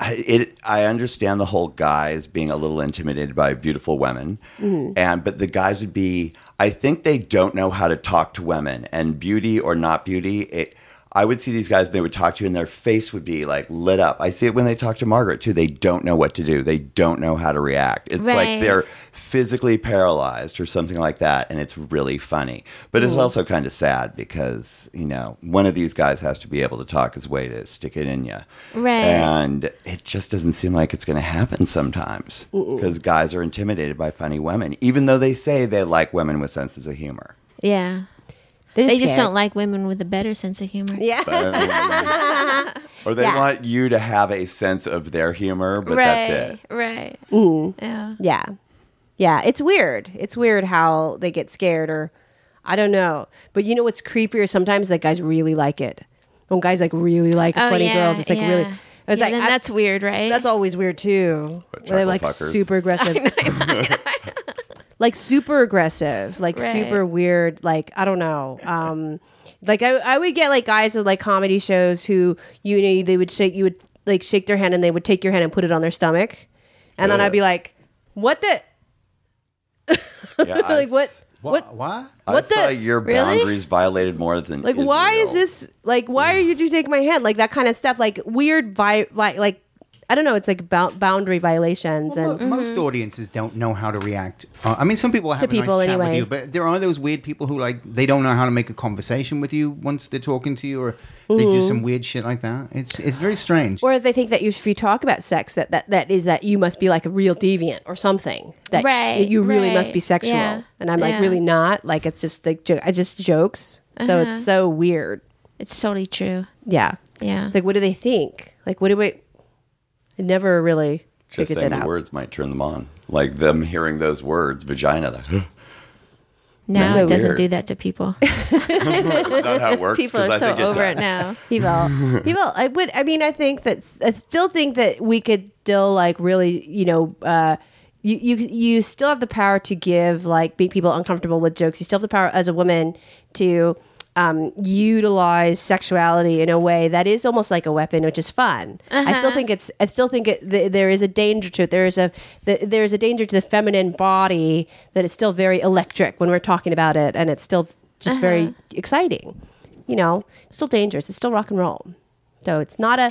I, it, I understand the whole guys being a little intimidated by beautiful women, Mm-hmm. and but the guys would be. I think they don't know how to talk to women, and beauty or not beauty. It, I would see these guys, and they would talk to you, and their face would be like lit up. I see it when they talk to Margaret too. They don't know what to do. They don't know how to react. It's like they're physically paralyzed or something like that and it's really funny but it's hmm. also kind of sad because you know one of these guys has to be able to talk his way to stick it in you Right. and it just doesn't seem like it's going to happen sometimes because guys are intimidated by funny women even though they say they like women with senses of humor Yeah. They're They just scared. don't like women with a better sense of humor. Yeah. or they Yeah. want you to have a sense of their humor but right. that's it Right. Mm-hmm. Yeah. Yeah. Yeah. It's weird. It's weird how they get scared or I don't know. But you know what's creepier? Sometimes that guys really like it. When guys like really like Oh, funny yeah, girls, it's like yeah. really. It's yeah, like then I- that's weird, right? that's always weird too. But Where they're like fuckers. super aggressive. like super aggressive, like Right. super weird. Like I don't know. Um, Like I, I would get like guys at like comedy shows who you know they would shake you would like shake their hand and they would take your hand and put it on their stomach, and then I'd be like, "What the? Yeah, I like what? s- What? What? I what saw the- your Really? boundaries violated more than Like why is Israel. this? Like why are you you take my hand? Like that kind of stuff. Like weird vi like like I don't know. It's like bou- boundary violations Well, and mo- Most audiences don't know how to react. Uh, I mean, some people have a people nice chat with you, but there are those weird people who like they don't know how to make a conversation with you once they're talking to you, or they do some weird shit like that. It's it's very strange. Mm-hmm. or they think that you, if you talk about sex, that, that that is that you must be like a real deviant or something. That Right, you really must right. be sexual, Yeah, and I'm like yeah. really not. Like it's just like jo- it's just jokes. So Uh-huh. it's so weird. It's totally true. Yeah, Yeah. it's like what do they think? Like what do we? I never really Just figured saying that the out. words might turn them on. Like them hearing those words, vagina. That, now so it doesn't do that to people. not how it works. people 'cause are I so think it over does. it now. People, people. I would. I mean, I think that I still think that we could still like really, you know, uh, you you you still have the power to give like make people uncomfortable with jokes. You still have the power as a woman to um, utilize sexuality in a way that is almost like a weapon, which is fun. I still think it's. I still think it. Th- there is a danger to it. There is a. Th- there is a danger to the feminine body that is still very electric when we're talking about it, and it's still just very exciting you know, it's still dangerous. It's still rock and roll. So it's not a,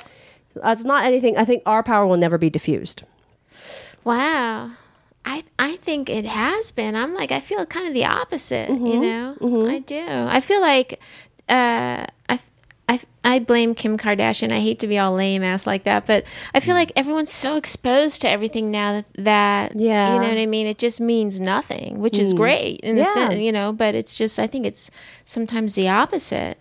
it's not anything. I think our power will never be diffused. Wow. I I think it has been. I'm like I feel kind of the opposite, you mm-hmm. know? Mm-hmm. I do. I feel like uh I I, I blame Kim Kardashian. I hate to be all lame ass like that, but I feel mm. like everyone's so exposed to everything now that, that Yeah. you know what I mean. It just means nothing, which is mm. great in a sense, you know. But it's just I think it's sometimes the opposite,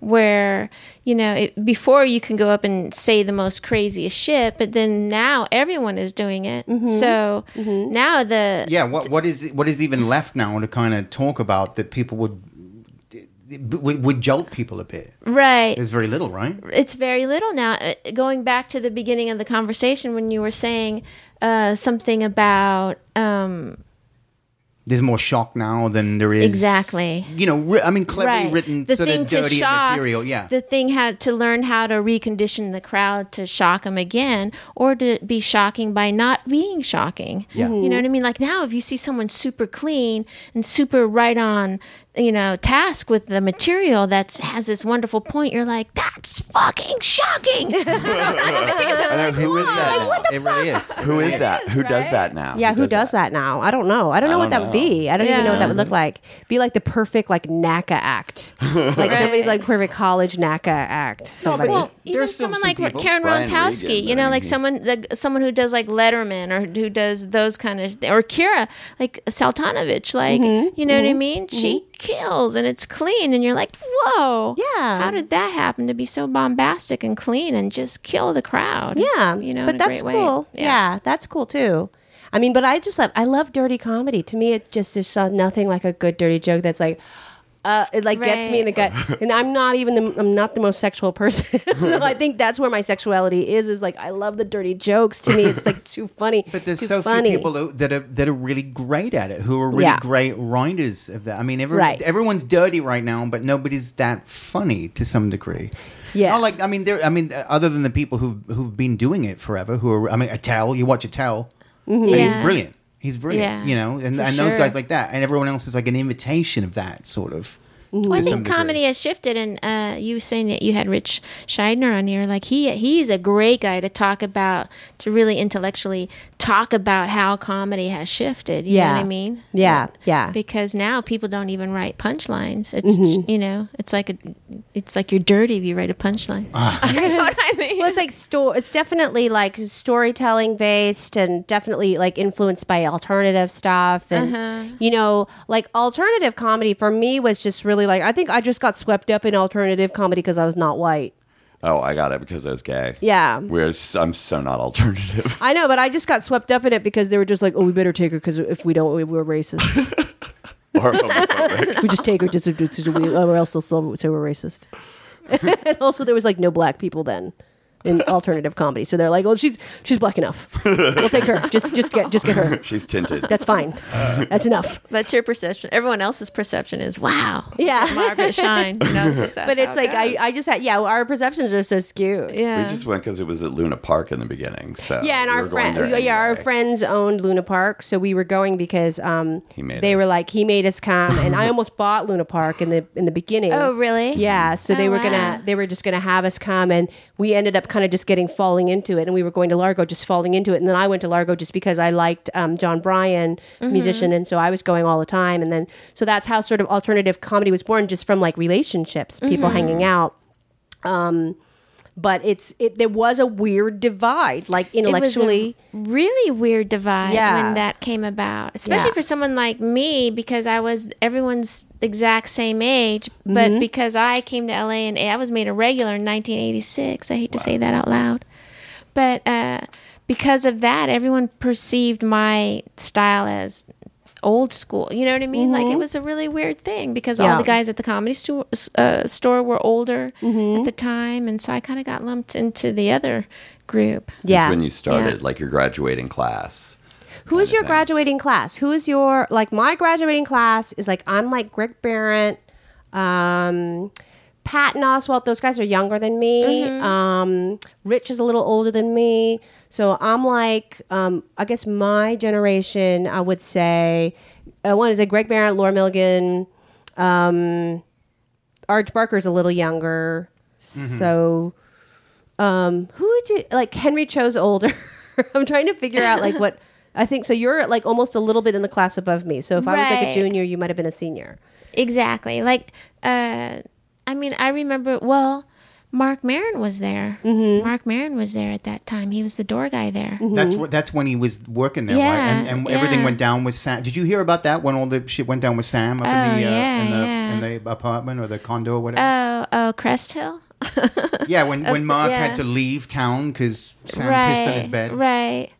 where you know it, before you can go up and say the most craziest shit, but then now everyone is doing it. So now the yeah, what what is what is even left now to kind of talk about that people would would, would jolt people a bit? right There's very little, right? it's very little now. Uh, Going back to the beginning of the conversation when you were saying uh, something about um, There's more shock now than there is Exactly. You know, ri- I mean, cleverly right. written the sort thing of to shock, material. Yeah, The thing had to learn how to recondition the crowd to shock them again, or to be shocking by not being shocking. Yeah. You know what I mean? Like now, if you see someone super clean and super right on, you know, task with the material that has this wonderful point, you're like, that's fucking shocking. I know, who is that? it really is. Who is that? Who does right? that now? Yeah, who does that? now? I don't know. I don't know I what that don't would be. I don't even know what that would look like. Be like the perfect like NACA act, like somebody like perfect college NACA act. Somebody. Well, even still someone some like people. Karen Brian Rontowski, Regan, you know, like someone the, someone who does like Letterman or who does those kind of or Kira, like Soltanovich, like Mm-hmm. you know what I mean? She kills and it's clean, and you're like, whoa, Yeah. How did that happen to be so bombastic and clean and just kill the crowd? yeah, you know, but that's cool. way. Yeah. that's cool too. I mean, but I just love I love dirty comedy. To me, it just there's nothing like a good dirty joke that's like. Uh, it like gets me in the gut, and I'm not even the I'm not the most sexual person. I think that's where my sexuality is. Is like I love the dirty jokes. To me, it's like too funny. But there's so funny. few people who- that are that are really great at it, who are really Yeah. great writers of that. I mean, every, Right. everyone's dirty right now, but nobody's that funny to some degree. Yeah. Not like I mean, there. I mean, other than the people who've who've been doing it forever, who are. I mean, Attell. You watch Attell, and he's Yeah. brilliant. He's brilliant. Yeah, you know, and and those guys like that, and everyone else is like an imitation of that sort of. Well, I think degree. comedy has shifted, and uh, you were saying that you had Rich Scheidner on here. Like he, he's a great guy to talk about, to really intellectually talk about how comedy has shifted. You know Yeah. what I mean? Yeah, yeah. Because now people don't even write punchlines. It's Mm-hmm. you know, it's like a, it's like you're dirty if you write a punchline. You know what I mean? well, it's like sto- It's definitely like storytelling based, and definitely like influenced by alternative stuff, and Uh-huh. you know, like alternative comedy for me was just really like I think I just got swept up in alternative comedy because I was not white. Oh, I got it because I was gay. Yeah. We're, s- I'm so not alternative. I know, but I just got swept up in it because they were just like, "Oh, we better take her because if we don't, we, we're racist. or homophobic. we just take her just to, to, to, or else they'll still say we're racist." and also, there was like no black people then, in alternative comedy. So they're like, "Well, she's she's black enough. We'll take her. Just just get just get her. She's tinted. That's fine. That's enough." That's your perception. Everyone else's perception is, wow. Yeah. look Margaret Shine. You know, that's But how it's it like I, goes. I just had yeah, our perceptions are so skewed. yeah. we just went because it was at Luna Park in the beginning. So Yeah, and we our were going friend, there yeah, our anyway. friends owned Luna Park, so we were going because um, He made they were us. like he made us come, and I almost bought Luna Park in the in the beginning. oh, really? Yeah, so they Oh, were wow. gonna they were just gonna have us come, and we ended up kind of just getting falling into it, and we were going to Largo just falling into it, and then I went to Largo just because I liked um, Jon Brion, Mm-hmm. musician, and so I was going all the time, and then so that's how sort of alternative comedy was born, just from like relationships, Mm-hmm. people hanging out. Um, but it's it there was a weird divide, like It was a intellectually. really weird divide Yeah. when that came about, especially Yeah. for someone like me because I was everyone's exact same age, but Mm-hmm. because I came to LA and I was made a regular in 1986. I hate to say that out loud, but uh, because of that, everyone perceived my style as old school. You know what I mean? Like it was a really weird thing because Mm-hmm. Yeah. all the guys at the comedy store uh, store were older Mm-hmm. at the time, and so I kind of got lumped into the other group. That's yeah. when you started, Yeah. like your graduating class. Who is your thing. graduating class? Who is your like my graduating class is like I'm like Greg Behrendt, um, Patton Oswalt. Those guys are younger than me. Mm-hmm. Um, Rich is a little older than me. So I'm like, um, I guess my generation. I would say, uh, one is a Greg Behrendt, Laura Milligan, um, Arj Barker's a little younger. So, um, who would you like? Henry Cho's older. I'm trying to figure out like what I think. So you're like almost a little bit in the class above me. So if I was like a junior, you might have been a senior. Exactly. Like, uh, I mean, I remember, well, Marc Maron was there. Mm-hmm. Marc Maron was there at that time. He was the door guy there. That's what. That's when he was working there, right? Yeah, And, and everything went down with Sam. Did you hear about that when all the shit went down with Sam up in Oh, the uh, yeah, in the yeah. in the apartment or the condo or whatever? Oh, oh, Crest Hill? yeah, when when Marc yeah. had to leave town because Sam right. pissed on his bed. Right.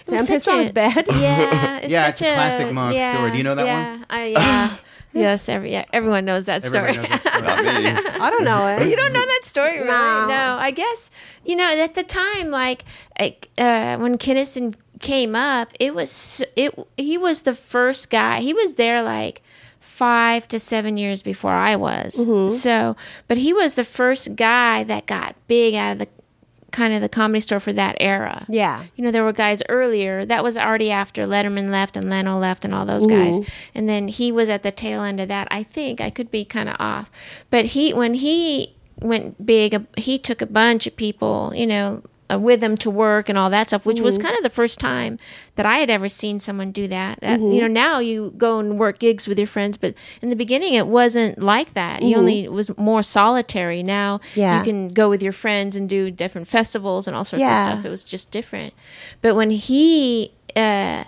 It Sam pissed on his bed? Yeah. It's Yeah, it's such a classic Marc story. Do you know that yeah, one? I, yeah. yes, every, yeah, everyone knows that story. knows that story. I don't know it. You don't know that story, really? No. No. I guess you know at the time, like like, uh, when Kinison came up, it was it. He was the first guy. He was there like five to seven years before I was. Mm-hmm. So, but he was the first guy that got big out of the kind of the comedy store for that era. Yeah. You know, there were guys earlier. That was already after Letterman left and Leno left and all those guys. And then he was at the tail end of that. I think I could be kind of off, but he when he went big, he took a bunch of people. You know. Uh, with him to work and all that stuff, which was kind of the first time that I had ever seen someone do that. Uh, you know, now you go and work gigs with your friends, but in the beginning it wasn't like that. You only it was more solitary. Now Yeah. you can go with your friends and do different festivals and all sorts Yeah. of stuff. It was just different. But when he uh,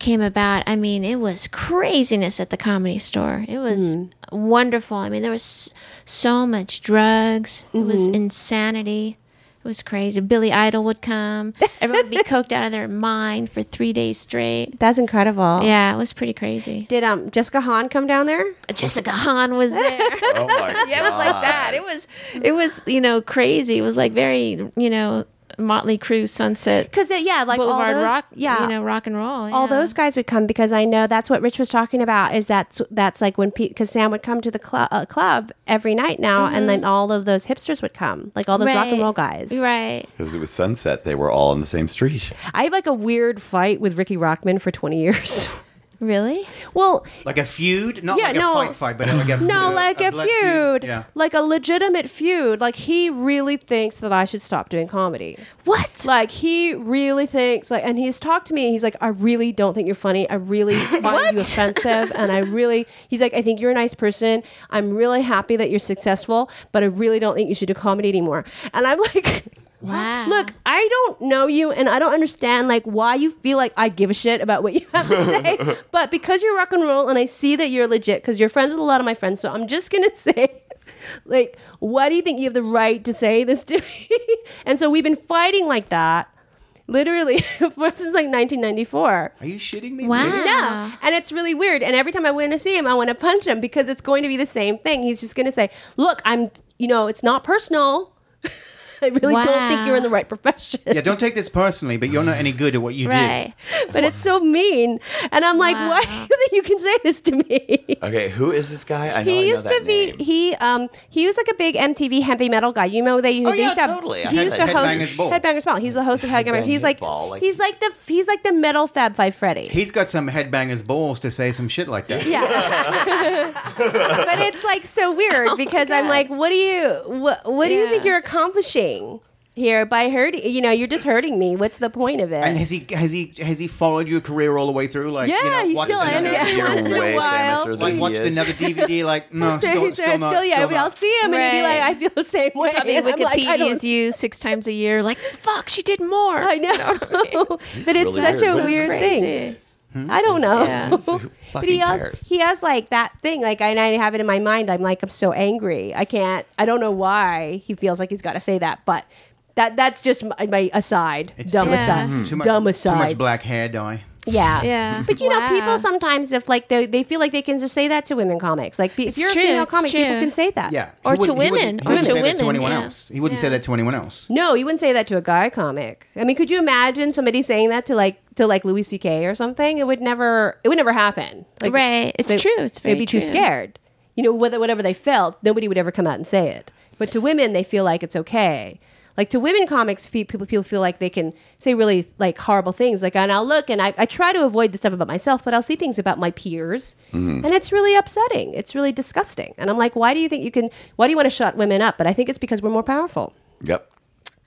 came about, I mean, it was craziness at the comedy store. It was wonderful. I mean, there was so much drugs. It was insanity. It was crazy. Billy Idol would come. Everyone would be coked out of their mind for three days straight. That's incredible. Yeah, it was pretty crazy. Did um Jessica Hahn come down there? Jessica Hahn was there. Oh my yeah, it was like that. It was, it was, you know, crazy. It was like very, you know, Motley Crue Sunset Because yeah, like all Boulevard those- Rock. Yeah, you know, rock and roll. all yeah. those guys would come because I know that's what Rich was talking about. Is that's that's like when because Sam would come to the club uh, club every night now, and then all of those hipsters would come, like all those rock and Mm-hmm. Roll guys. Right. Because it was sunset. They were all on the same street. I have like a weird fight with Riki Rachtman for twenty years. Really? well, Like a feud, not Yeah, like no. a fight, fight, but like a no, uh, like a, blood feud, Yeah. like a legitimate feud. Like he really thinks that I should stop doing comedy. What? Like he really thinks like, and he's talked to me. He's like, I really don't think you're funny. I really find you offensive, and I really. He's like, I think you're a nice person. I'm really happy that you're successful, but I really don't think you should do comedy anymore. And I'm like. Wow. Look, I don't know you and I don't understand like why you feel like I give a shit about what you have to say. but because you're rock and roll and I see that you're legit because you're friends with a lot of my friends, so I'm just gonna say like, why do you think you have the right to say this to me? and so we've been fighting like that literally since like 1994. Are you shitting me? Wow. Really? No. And it's really weird. And every time I want to see him, I want to punch him because it's going to be the same thing. He's just going to say, Look, I'm, you know, it's not personal. I really don't think you're in the right profession. Yeah, don't take this personally, but you're not any good at what you do. Right. but it's so mean. And I'm like, why do you think you can say this to me? Okay, who is this guy? I know I He know used to that be name. he um he was like a big MTV heavy metal guy. You know they, Oh, they yeah, used to have, totally. I He used to host Headbangers Ball. Headbangers Ball. He's the host of Headbangers. He's like Ball, like- he's like the he's like the metal Fab Five Freddy. He's got some headbangers balls to say some shit like that. Yeah. but it's like so weird because I'm like, what do you what what do you think you're accomplishing here by hurting you know, you're just hurting me. What's the point of it? And has he has he has he followed your career all the way through? Like, Yeah, you know, he's still in another- it. Once in a while. Like watched is. another DVD, like no, still, He's- still, not, yeah, still I'll not. see him and he'd be like, I feel the same way. Probably And I'm like, I Wikipedia's don't- you six times a year. Like, fuck, she did more. I know, but it's really such weird. a So weird thing. Crazy. I don't know. Yeah. but he has cares? he has like that thing. Like and I have it in my mind. I'm like I'm so angry. I can't. I don't know why he feels like he's got to say that. But that that's just my, my aside. It's dumb too- aside. Yeah. Too much, Dumb too much black hair dye. Yeah. Yeah. But you know, people sometimes if like they they feel like they can just say that to women comics. Like if It's you're true, a female it's comic, people can say that. Yeah, Or to wouldn't- he women. wouldn't- he Or wouldn't to say that to anyone yeah. else. He wouldn't say that to anyone else. No, he wouldn't say that to a guy comic. I mean, could you imagine somebody saying that to like to like Louis C.K. or something? It would never. It would never happen. Like, Right. It's they- true. It's very true. they'd be too scared. You know, whether whatever they felt, nobody would ever come out and say it. But to women, they feel like it's okay. Like to women comics, people people feel like they can say really like horrible things. Like, and I'll look and I, I try to avoid the stuff about myself, but I'll see things about my peers, mm-hmm. and it's really upsetting. It's really disgusting. And I'm like, why do you think you can? Why do you want to shut women up? But I think it's because we're more powerful. Yep.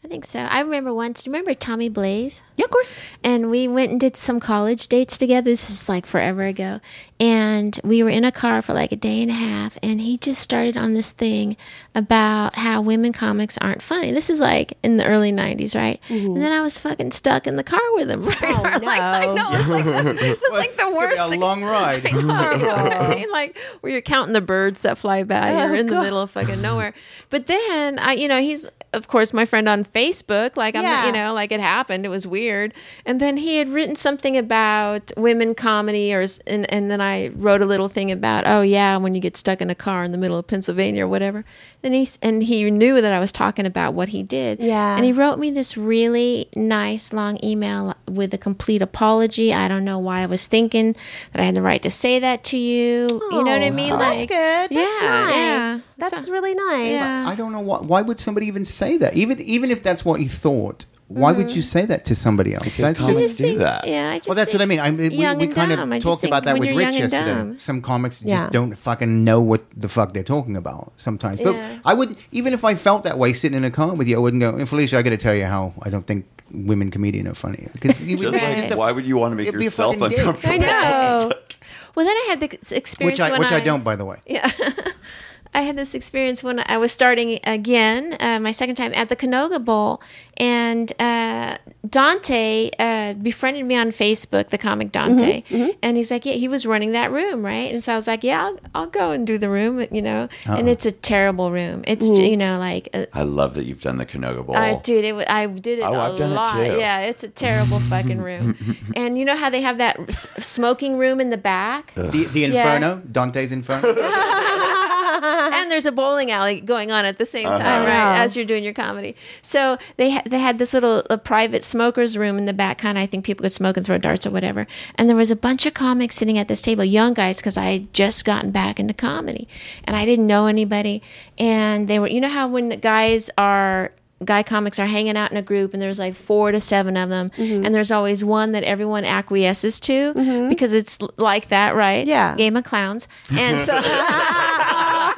I think so. I remember once. Do you remember Tommy Blaze? Yeah, of course. and we went and did some college dates together. This is like forever ago. And we were in a car for like a day and a half, and he just started on this thing about how women comics aren't funny. This is like in the early 90s, right? Mm-hmm. And then I was fucking stuck in the car with him, right? Oh, like, I no. know. It's like the, it's like the It's gonna be worst. a ex- long ride. I know, right? like where you're counting the birds that fly by. Oh, You're in the middle of fucking nowhere. But then I, you know, he's of course my friend on Facebook. Like I'm, Yeah. you know, like it happened. It was weird. And then he had written something about women comedy, or and and then I wrote a little thing about oh yeah, when you get stuck in a car in the middle of Pennsylvania or whatever. And he and he knew that I was talking about what he did. Yeah. And he wrote me this really nice long email with a complete apology. I don't know why I was thinking that I had the right to say that to you. you know what I Oh, mean? That's like, good. That's yeah, nice. yeah. That's So- really nice. Yeah. I don't know why. Why would somebody even say that? Even even if that's what you thought, why would you mm-hmm. say that to somebody else? That's comics just. do think- that. Yeah, I just Well, that's what I think mean. I mean, we, young we and kind dumb. I of just talked think about that when with you're Rich young and yesterday. dumb. Some comics just Yeah. don't fucking know what the fuck they're talking about sometimes. But Yeah. I would, even if I felt that way sitting in a car with you, I wouldn't go, Felicia, I got to tell you how I don't think women comedian are funny. Because you would Just Right. like, why would you want to make It'd be a yourself fucking dick. uncomfortable? I know. Well, then I had the ex- experience which I when which I don't, by the way. Yeah. I had this experience when I was starting again, uh, my second time at the Canoga Bowl, and uh, Dante uh, befriended me on Facebook, the comic Dante, and he's like, "Yeah, he was running that room, right?" And so I was like, "Yeah, I'll, I'll go and do the room, you know." And it's a terrible room. It's you know like. Uh, I love that you've done the Canoga Bowl. I did it. I did it Oh, a I've done it lot. too. Yeah, it's a terrible fucking room. and you know how they have that s- smoking room in the back? The, the Inferno, Dante's Inferno. and there's a bowling alley going on at the same Uh-huh. time, right? As you're doing your comedy. So they ha- they had this little a private smokers room in the back, kind of. I think people could smoke and throw darts or whatever. And there was a bunch of comics sitting at this table, young guys, because I had just gotten back into comedy, and I didn't know anybody. And they were, you know how when guys are guy comics are hanging out in a group and there's like four to seven of them Mm-hmm. and there's always one that everyone acquiesces to because it's like that right Yeah. game of clowns and so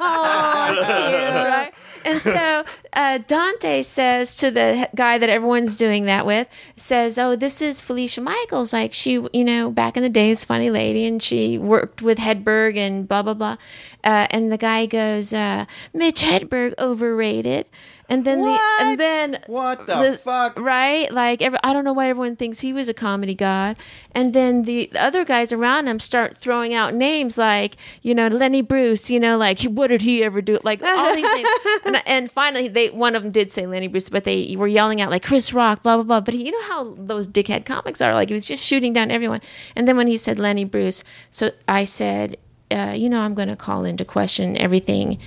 right? And so uh, Dante says to the guy that everyone's doing that with, says, "Oh, this is Felicia Michaels. Like she, you know, back in the days, funny lady, and she worked with Hedberg and blah blah blah." Uh, and the guy goes, uh, "Mitch Hedberg overrated." And then the and then What the fuck? right? Like every, I don't know why everyone thinks he was a comedy god. And then the, the other guys around him start throwing out names like, you know, Lenny Bruce, you know, like what did he ever do? Like all these names. And, and finally, they one of them did say Lenny Bruce, but they were yelling out like Chris Rock, blah blah blah. But you know how those dickhead comics are. Like he was just shooting down everyone. And then when he said Lenny Bruce, so I said, uh, you know, I'm going to call into question everything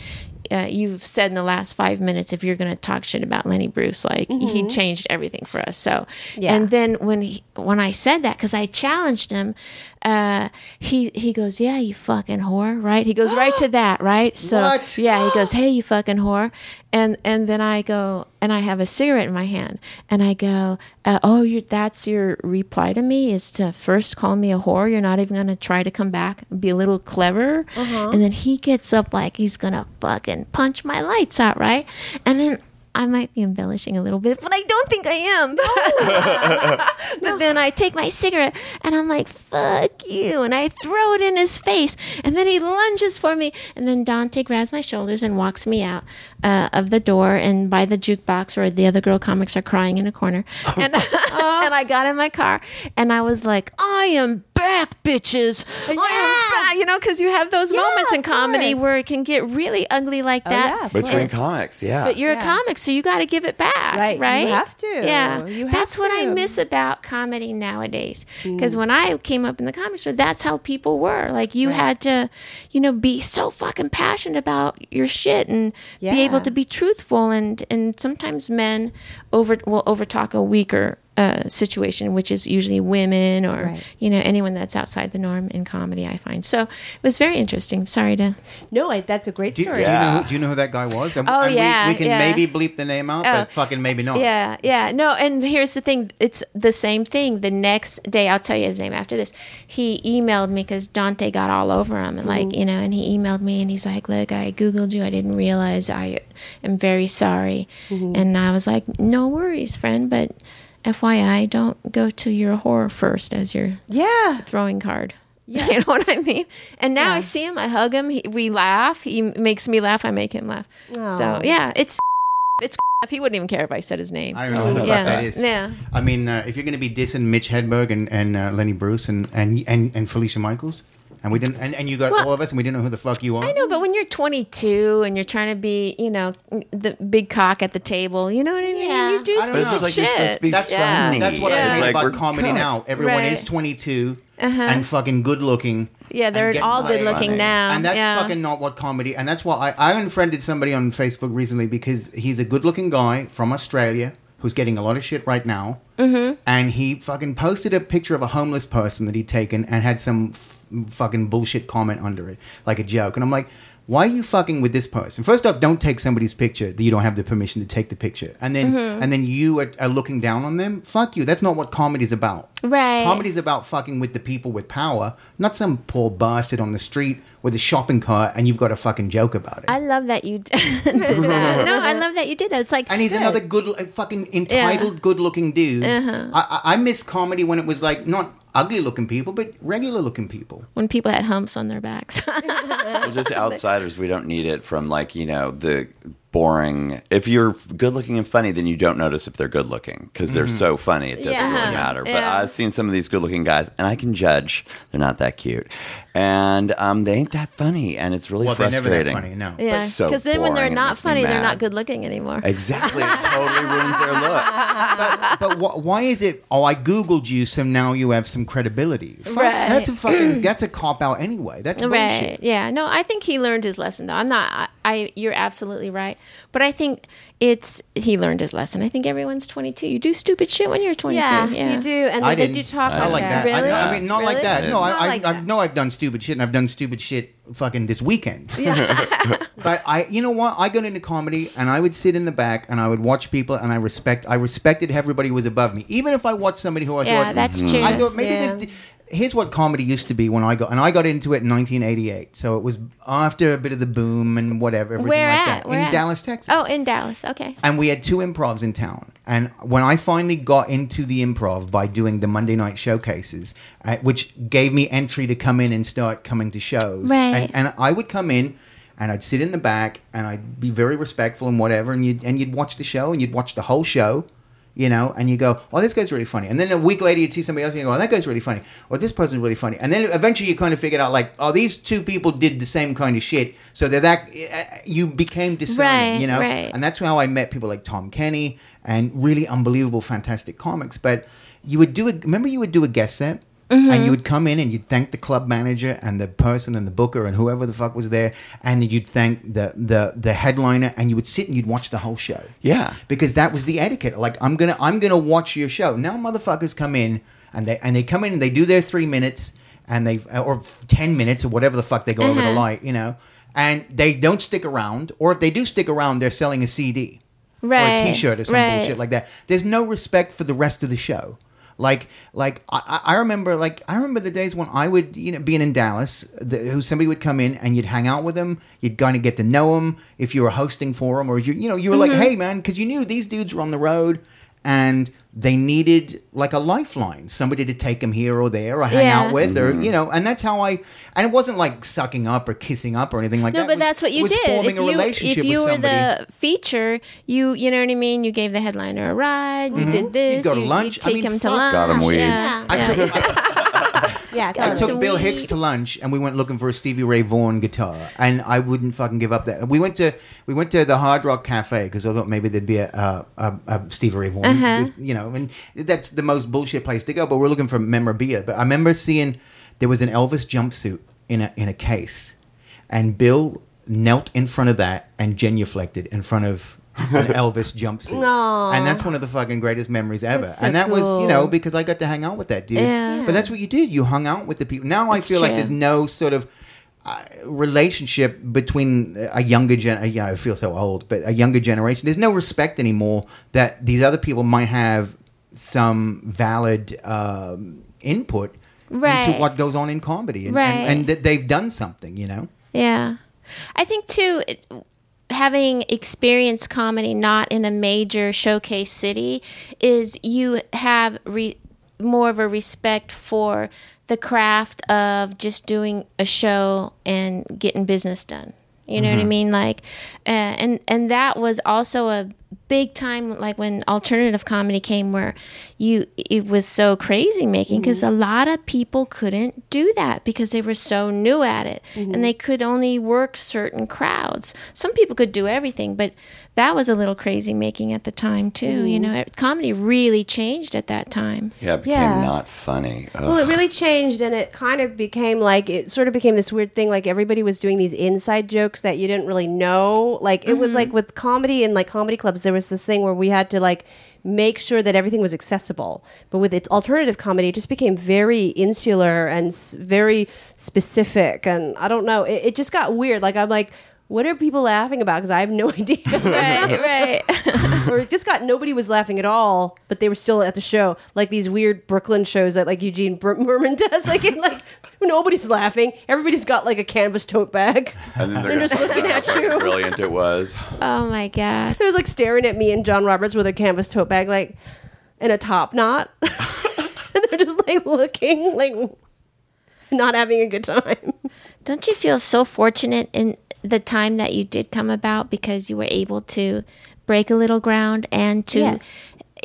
uh, you've said in the last five minutes if you're going to talk shit about Lenny Bruce. Like he changed everything for us. So, Yeah. and then when he, when I said that because I challenged him, uh, he he goes, "Yeah, you fucking whore," right? He goes right to that, right? So What? yeah, he goes, "Hey, you fucking whore," and and then I go and I have a cigarette in my hand, and I go, uh, "Oh, you that's your reply to me is to first call me a whore. You're not even gonna try to come back, be a little clever." And then he gets up like he's gonna fucking punch my lights out, right? And then. I might be embellishing a little bit, but I don't think I am. but then I take my cigarette and I'm like, fuck you. And I throw it in his face. And then he lunges for me. And then Dante grabs my shoulders and walks me out uh, of the door and by the jukebox where the other girl comics are crying in a corner. And, and I got in my car and I was like, I am back, bitches. I am back. You know, because you have those moments in comedy course. where it can get really ugly like that. yeah, of Between comics, yeah. But you're a comic, so you got to give it back, Right, right? you have to. Yeah, You have that's what I miss about comedy nowadays. Mm. Because when I came up in the comedy store, that's how people were. Like you had to, you know, be so fucking passionate about your shit and be able to be truthful. And and sometimes men over will overtalk a weaker. Uh, situation, which is usually women or Right. you know anyone that's outside the norm in comedy. I find so it was very interesting. Sorry to No, I, that's a great Do, you- story. do you know who, do you know who that guy was? And, Oh, and we- yeah, we, can yeah. maybe bleep the name out, Oh. but fucking maybe not. Yeah, yeah. No, and here's the thing. It's the same thing. The next day, I'll tell you his name after this. He emailed me because Dante got all over him. And, like, you know, and he emailed me and he's like, look, I Googled you. I didn't realize I am very sorry. And I was like, no worries, friend. But FYI, don't go to your horror first as your Yeah. throwing card. Yeah. You know what I mean? And now I see him, I hug him, he, we laugh. He makes me laugh, I make him laugh. So, yeah, it's it's he wouldn't even care if I said his name. I don't know who the Yeah. fuck that is. Yeah. I mean, uh, if you're going to be dissing Mitch Hedberg and, and uh, Lenny Bruce and, and, and, and Felicia Michaels, and we didn't, and, and you got Well- all of us, and we didn't know who the fuck you are. I know, but when you're 22 and you're trying to be, you know, the big cock at the table, you know what I mean? Yeah. You do I don't stupid know. This like you're shit. to be That's Yeah. funny. That's what Yeah. I hate like about we're comedy comics. now. Everyone Right. is 22 Uh-huh. and fucking good looking. Yeah, they're all good looking Funny. now. And that's yeah. fucking not what comedy. And that's why I, I unfriended somebody on Facebook recently because he's a good looking guy from Australia who's getting a lot of shit right now. Mm-hmm. And he fucking posted a picture of a homeless person that he'd taken and had some f- fucking bullshit comment under it, like a joke. And I'm like, why are you fucking with this person? First off, don't take somebody's picture that you don't have the permission to take the picture, and then Mm-hmm. and then you are, are looking down on them. Fuck you. That's not what comedy's about. Right. Comedy's about fucking with the people with power, not some poor bastard on the street with a shopping cart, and you've got a fucking joke about it. I love that you did that. No, I love that you did that. It's like and he's another good, uh, fucking entitled, good-looking dude. Uh-huh. I, I, I miss comedy when it was like not ugly-looking people, but regular-looking people. when people had humps on their backs. We're just outsiders. We don't need it from like you know the boring. If you're good looking and funny, then you don't notice if they're good looking because they're Mm-hmm. so funny. It doesn't Yeah. really matter. But Yeah. I've seen some of these good looking guys, and I can judge they're not that cute, and um, they ain't that funny, and it's really Well, they're never that frustrating. funny, no. yeah. so Because then when they're not funny, they're not good looking anymore. Exactly, it totally ruins their looks. but wh- why is it? Oh, I googled you, so now you have some credibility. Fuck, Right. That's a fucking. that's a cop out anyway. That's bullshit. Right. Yeah. No, I think he learned his lesson though. I'm not I, I you're absolutely right. But I think it's he learned his lesson. I think everyone's 22. You do stupid shit when you're 22. Yeah, Yeah. you do, and I they didn't. do talk not like that. Really? I, I mean, not like that. No, I, Not I, like I that. know I've done stupid shit, and I've done stupid shit fucking this weekend. Yeah. but I, you know what? I got into comedy, and I would sit in the back, and I would watch people, and I respect. I respected everybody who was above me, even if I watched somebody who I Yeah, thought. that's hmm. true. I thought maybe Yeah. this. Here's what comedy used to be when I got, and I got into it in 1988. So it was after a bit of the boom and whatever, everything Where like at? that, Where in at? Dallas, Texas Oh, in Dallas. Okay. and we had two improvs in town. And when I finally got into the improv by doing the Monday night showcases, uh, which gave me entry to come in and start coming to shows, Right. and, and I would come in and I'd sit in the back and I'd be very respectful and whatever, and you'd and you'd watch the show and you'd watch the whole show. You know, and you go, "Oh, this guy's really funny," and then a week later you'd see somebody else, and you go, "Oh, that guy's really funny," or "This person's really funny," and then eventually you kind of figured out, like, "Oh, these two people did the same kind of shit," so they're that uh, you became discerning, Right, you know, right. and that's how I met people like Tom Kenny and really unbelievable, fantastic comics. But you would do a remember you would do a guest set and you would come in and you'd thank the club manager and the person and the booker and whoever the fuck was there, and then you'd thank the the the headliner, and you would sit and you'd watch the whole show. Yeah. because that was the etiquette. Like I'm gonna I'm gonna watch your show. Now motherfuckers come in and they and they come in and they do their three minutes and they or ten minutes or whatever the fuck they go over the Uh-huh. light, you know, and they don't stick around, or if they do stick around, they're selling a CD or a Right, T-shirt or some right. bullshit like that. There's no respect for the rest of the show. Like, like I, I remember, like I remember the days when I would, you know, being in Dallas, who somebody would come in and you'd hang out with them, you'd kind of get to know them if you were hosting for them, or you, you know, you were Mm-hmm. like, hey man, because you knew these dudes were on the road and they needed like a lifeline, somebody to take them here or there or hang Yeah. out with, or you know, and that's how I. And it wasn't like sucking up or kissing up or anything like that. No, that. but was- that's what you was did. Forming If a you relationship if you with were somebody. the feature, you you know what I mean. You gave the headliner a ride. You did this. Mm-hmm. go to you, lunch. You I take mean, him to fuck. lunch. Got 'em weed. Yeah, I yeah. took, I, Yeah, I took Bill Hicks to lunch, and we went looking for a Stevie Ray Vaughan guitar, and I wouldn't fucking give up that. We went to we went to the Hard Rock Cafe because I thought maybe there'd be a, a, a, a Stevie Ray Vaughan, Uh-huh. you know, and that's the most bullshit place to go. But we're looking for memorabilia. But I remember seeing there was an Elvis jumpsuit in a in a case, and Bill knelt in front of that and genuflected in front of an Elvis jumpsuit. Aw. And that's one of the fucking greatest memories ever. So and that was, you know, because I got to hang out with that dude. Yeah. But that's what you did. You hung out with the people. Now I feel like there's no sort of uh, relationship between a younger gen. Yeah, I feel so old, but a younger generation. There's no respect anymore that these other people might have some valid um, input Right. into what goes on in comedy, and, Right. and, and that they've done something. You know. Yeah. I think too it, having experienced comedy not in a major showcase city is you have re, more of a respect for the craft of just doing a show and getting business done. You know what I mean? Like, uh, and and that was also a big time, like when alternative comedy came, where you it was so crazy making because mm-hmm. a lot of people couldn't do that because they were so new at it and mm-hmm. they could only work certain crowds. Some people could do everything, but that was a little crazy making at the time too. You mm-hmm. know, it, comedy really changed at that time. Yeah, it became Yeah. not funny. Ugh. Well, it really changed, and it kind of became like it sort of became this weird thing. Like everybody was doing these inside jokes that you didn't really know. Like it was like with comedy and like comedy clubs, there was this thing where we had to like make sure that everything was accessible. But with its alternative comedy, it just became very insular and s- very specific. And I don't know, it, it just got weird. Like I'm like. What are people laughing about? Because I have no idea. right, right. or it just got nobody was laughing at all, but they were still at the show. Like these weird Brooklyn shows that like Eugene Bur- Mirman does. Like in like nobody's laughing. Everybody's got like a canvas tote bag. and then They're just looking at you. brilliant it was. oh my god. It was like staring at me and John Roberts with a canvas tote bag, like in a top knot, and they're just like looking, like not having a good time. Don't you feel so fortunate in the time that you did come about because you were able to break a little ground and to Yes.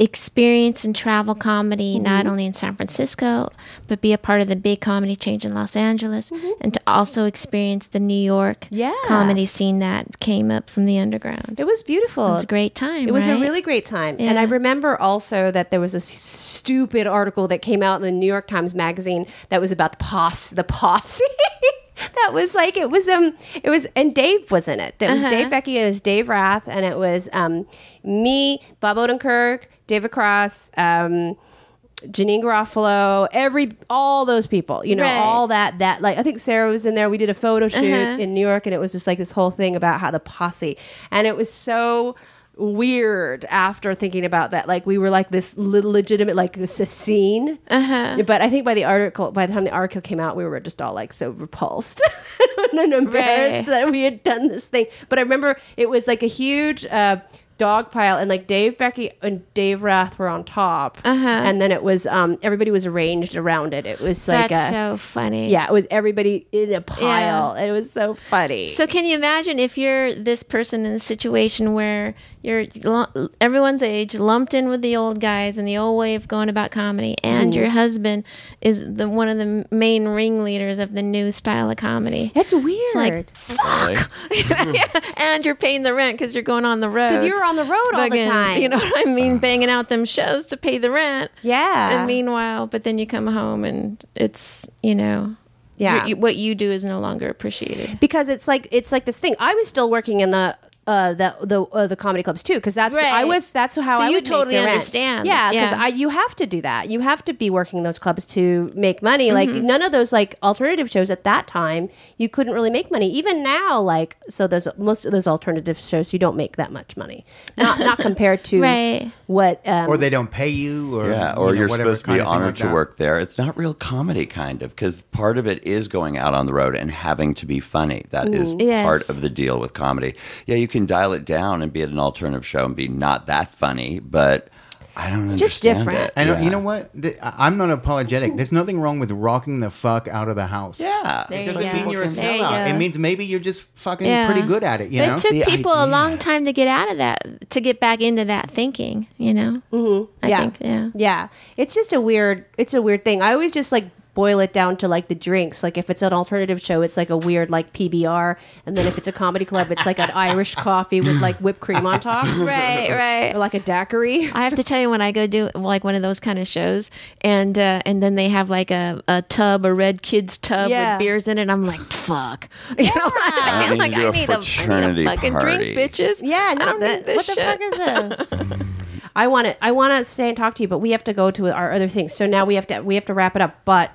experience and travel comedy mm-hmm. not only in San Francisco but be a part of the big comedy change in Los Angeles mm-hmm. and to also experience the New York Yeah. comedy scene that came up from the underground. It was beautiful. It was a great time. It was a really great time. And I remember also that there was a stupid article that came out in the New York Times magazine that was about the posse, the posse. that was like it was um it was and Dave was in it. It was Uh-huh. Dave Becky it was Dave Rath and it was um me, Bob Odenkirk, David Cross, um Janeane Garofalo, every all those people, you know, Right. all that that like I think Sarah was in there. We did a photo shoot Uh-huh. in New York, and it was just like this whole thing about how the posse, and it was so weird after thinking about that. Like we were like this le- legitimate like this a scene, Uh-huh. but I think by the article, by the time the article came out, we were just all like so repulsed and embarrassed Right. that we had done this thing. But I remember it was like a huge. Uh, Dog pile and like Dave Becky and Dave Rath were on top, Uh-huh. and then it was um everybody was arranged around it. It was like That's a, so funny. yeah, it was everybody in a pile. It was so funny. So can you imagine if you're this person in a situation where you're everyone's age lumped in with the old guys and the old way of going about comedy, and your husband is the one of the main ringleaders of the new style of comedy. That's weird. It's like Really? and you're paying the rent because you're going on the road. because you're on the road all the time. You know what I mean? Banging out them shows to pay the rent. Yeah. And meanwhile, but then you come home and it's you know, Yeah. you- you- what you do is no longer appreciated. because it's like it's like this thing. I was still working in the. Uh, the the uh, the comedy clubs too because that's I was that's how So I you would make totally the rent. understand. yeah because Yeah. I you have to do that you have to be working those clubs to make money like Mm-hmm. none of those like alternative shows at that time you couldn't really make money even now like so there's most of those alternative shows you don't make that much money not not compared to Right. what um, or they don't pay you, or Yeah, you or know, you're whatever supposed to be kind of thing honored like to work there. It's not real comedy, kind of, because part of it is going out on the road and having to be funny. That is Yes. part of the deal with comedy. Yeah, you can dial it down and be at an alternative show and be not that funny, but I don't know. it's just understand different. it. And yeah. you know what? I- I'm not apologetic. There's nothing wrong with rocking the fuck out of the house. Yeah, There It you doesn't go. mean you're a There you sellout. It means maybe you're just fucking Yeah. pretty good at it. You But know. it took The people a long time to get out of that, to get back into that thinking. You know, mm-hmm. I Yeah. think, yeah. Yeah, it's just a weird. It's a weird thing. I always just like boil it down to like the drinks. Like if it's an alternative show, it's like a weird like PBR, and then if it's a comedy club, it's like an Irish coffee with like whipped cream on top, Right, right. or like a daiquiri. I have to tell you when I go do like one of those kind of shows, and uh, and then they have like a, a tub, a red kids tub Yeah. with beers in it. I'm like, fuck, you know what I I mean? need Like to do a I need a, I need a fucking party. drink, bitches. Yeah, I no, don't that, need this what the shit. fuck is this? I want to. I want to stay and talk to you, but we have to go to our other things. So now we have to. We have to wrap it up, but.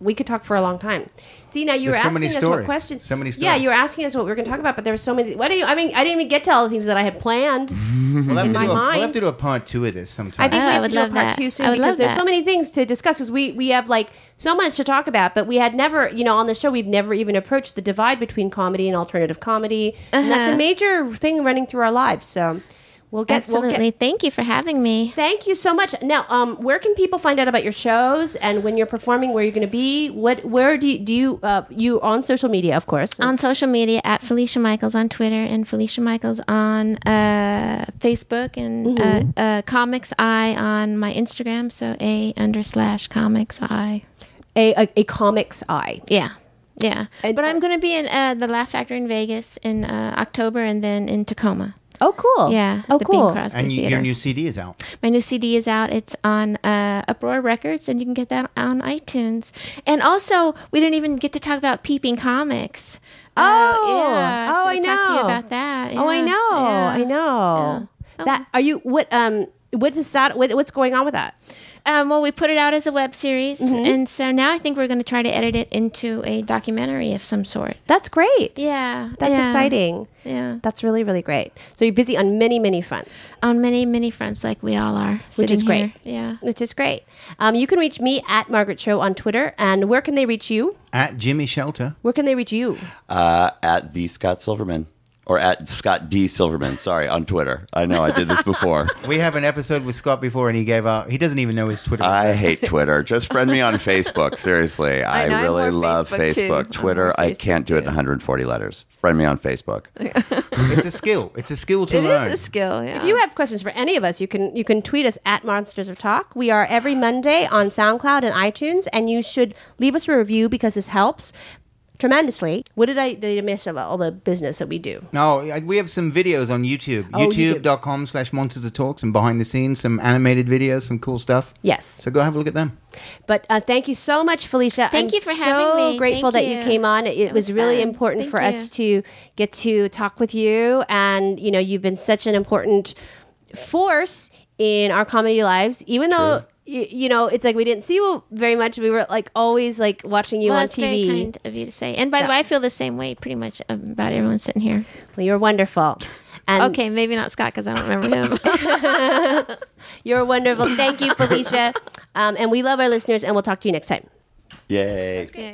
We could talk for a long time. See, now you There's were so asking many us stories. what questions. So many Yeah, you were asking us what we were going to talk about, but there were so many. What do you? I mean, I didn't even get to all the things that I had planned. We'll have, in to my do a, we'll have to do a part two of this sometime. I think Oh, we I have would to do a love part that. two soon because there's that. so many things to discuss. Because we we have like so much to talk about, but we had never, you know, on the show we've never even approached the divide between comedy and alternative comedy, and that's a Uh-huh. major thing running through our lives. So we'll get we'll Absolutely. get. Thank you for having me. Thank you so much. Now, um, where can people find out about your shows and when you're performing? Where you're going to be? What? Where do you, do you uh, you on social media? Of course. on social media at Felicia Michaels on Twitter and Felicia Michaels on uh, Facebook and Mm-hmm. uh, uh, Comics Eye on my Instagram. So a under slash Comics Eye. a, a a comics eye. Yeah. Yeah. And- but I'm going to be in uh, the Laugh Factory in Vegas in uh, October and then in Tacoma. Oh, cool. Yeah. Oh, the cool. Bing and you, your new CD is out. My new CD is out. It's on uh, Uproar Records, and you can get that on iTunes. And also, we didn't even get to talk about Peeping Comics. Uh, Oh, yeah, oh, I should've talked to you know. about that. Oh, I know. yeah. I know. Yeah. That are you? What um? What is that? What, what's going on with that? Um, well, we put it out as a web series, Mm-hmm. and so now I think we're going to try to edit it into a documentary of some sort. That's great. Yeah, That's yeah, exciting. Yeah, That's really really great. So you're busy on many many fronts, on many many fronts, like we all are. which is great. here. Yeah. which is great. Um, you can reach me at Margaret Cho on Twitter, and where can they reach you? At Jimmy Shelter. Where can they reach you? uh, at the Scott Silverman or at Scott D Silverman. Sorry, on Twitter. I know I did this before. We have an episode with Scott before, and he gave out. He doesn't even know his Twitter. I hate Twitter. Just friend me on Facebook. Seriously, I, know, I'm really love Facebook, too. Facebook. I'm Twitter, more I can't do it in 140 letters. Friend me on Facebook. it's a skill. It's a skill to It learn. is a skill. Yeah. If you have questions for any of us, you can you can tweet us at Monsters of Talk. We are every Monday on SoundCloud and iTunes, and you should leave us a review because this helps tremendously. What did I did I miss about all the business that we do? No, I- we have some videos on YouTube. Oh, YouTube. YouTube.com slash Monsters of Talks and behind the scenes, some animated videos, some cool stuff. Yes. So go have a look at them. But uh, thank you so much, Felicia. Thank I'm you for so having me. grateful Thank that you you. came on. It, was, was really fun. important Thank for you. us to get to talk with you, and you know, you've been such an important force in our comedy lives. Even though y- you know, it's like we didn't see you very much. We were like always like watching you well, on that's very TV. kind of you to say. And by So- the way, I feel the same way pretty much about everyone sitting here. Well, you're wonderful. And Okay, maybe not Scott because I don't remember him. you're wonderful. Thank you, Felicia. Um, and we love our listeners, and we'll talk to you next time. Yay. Okay.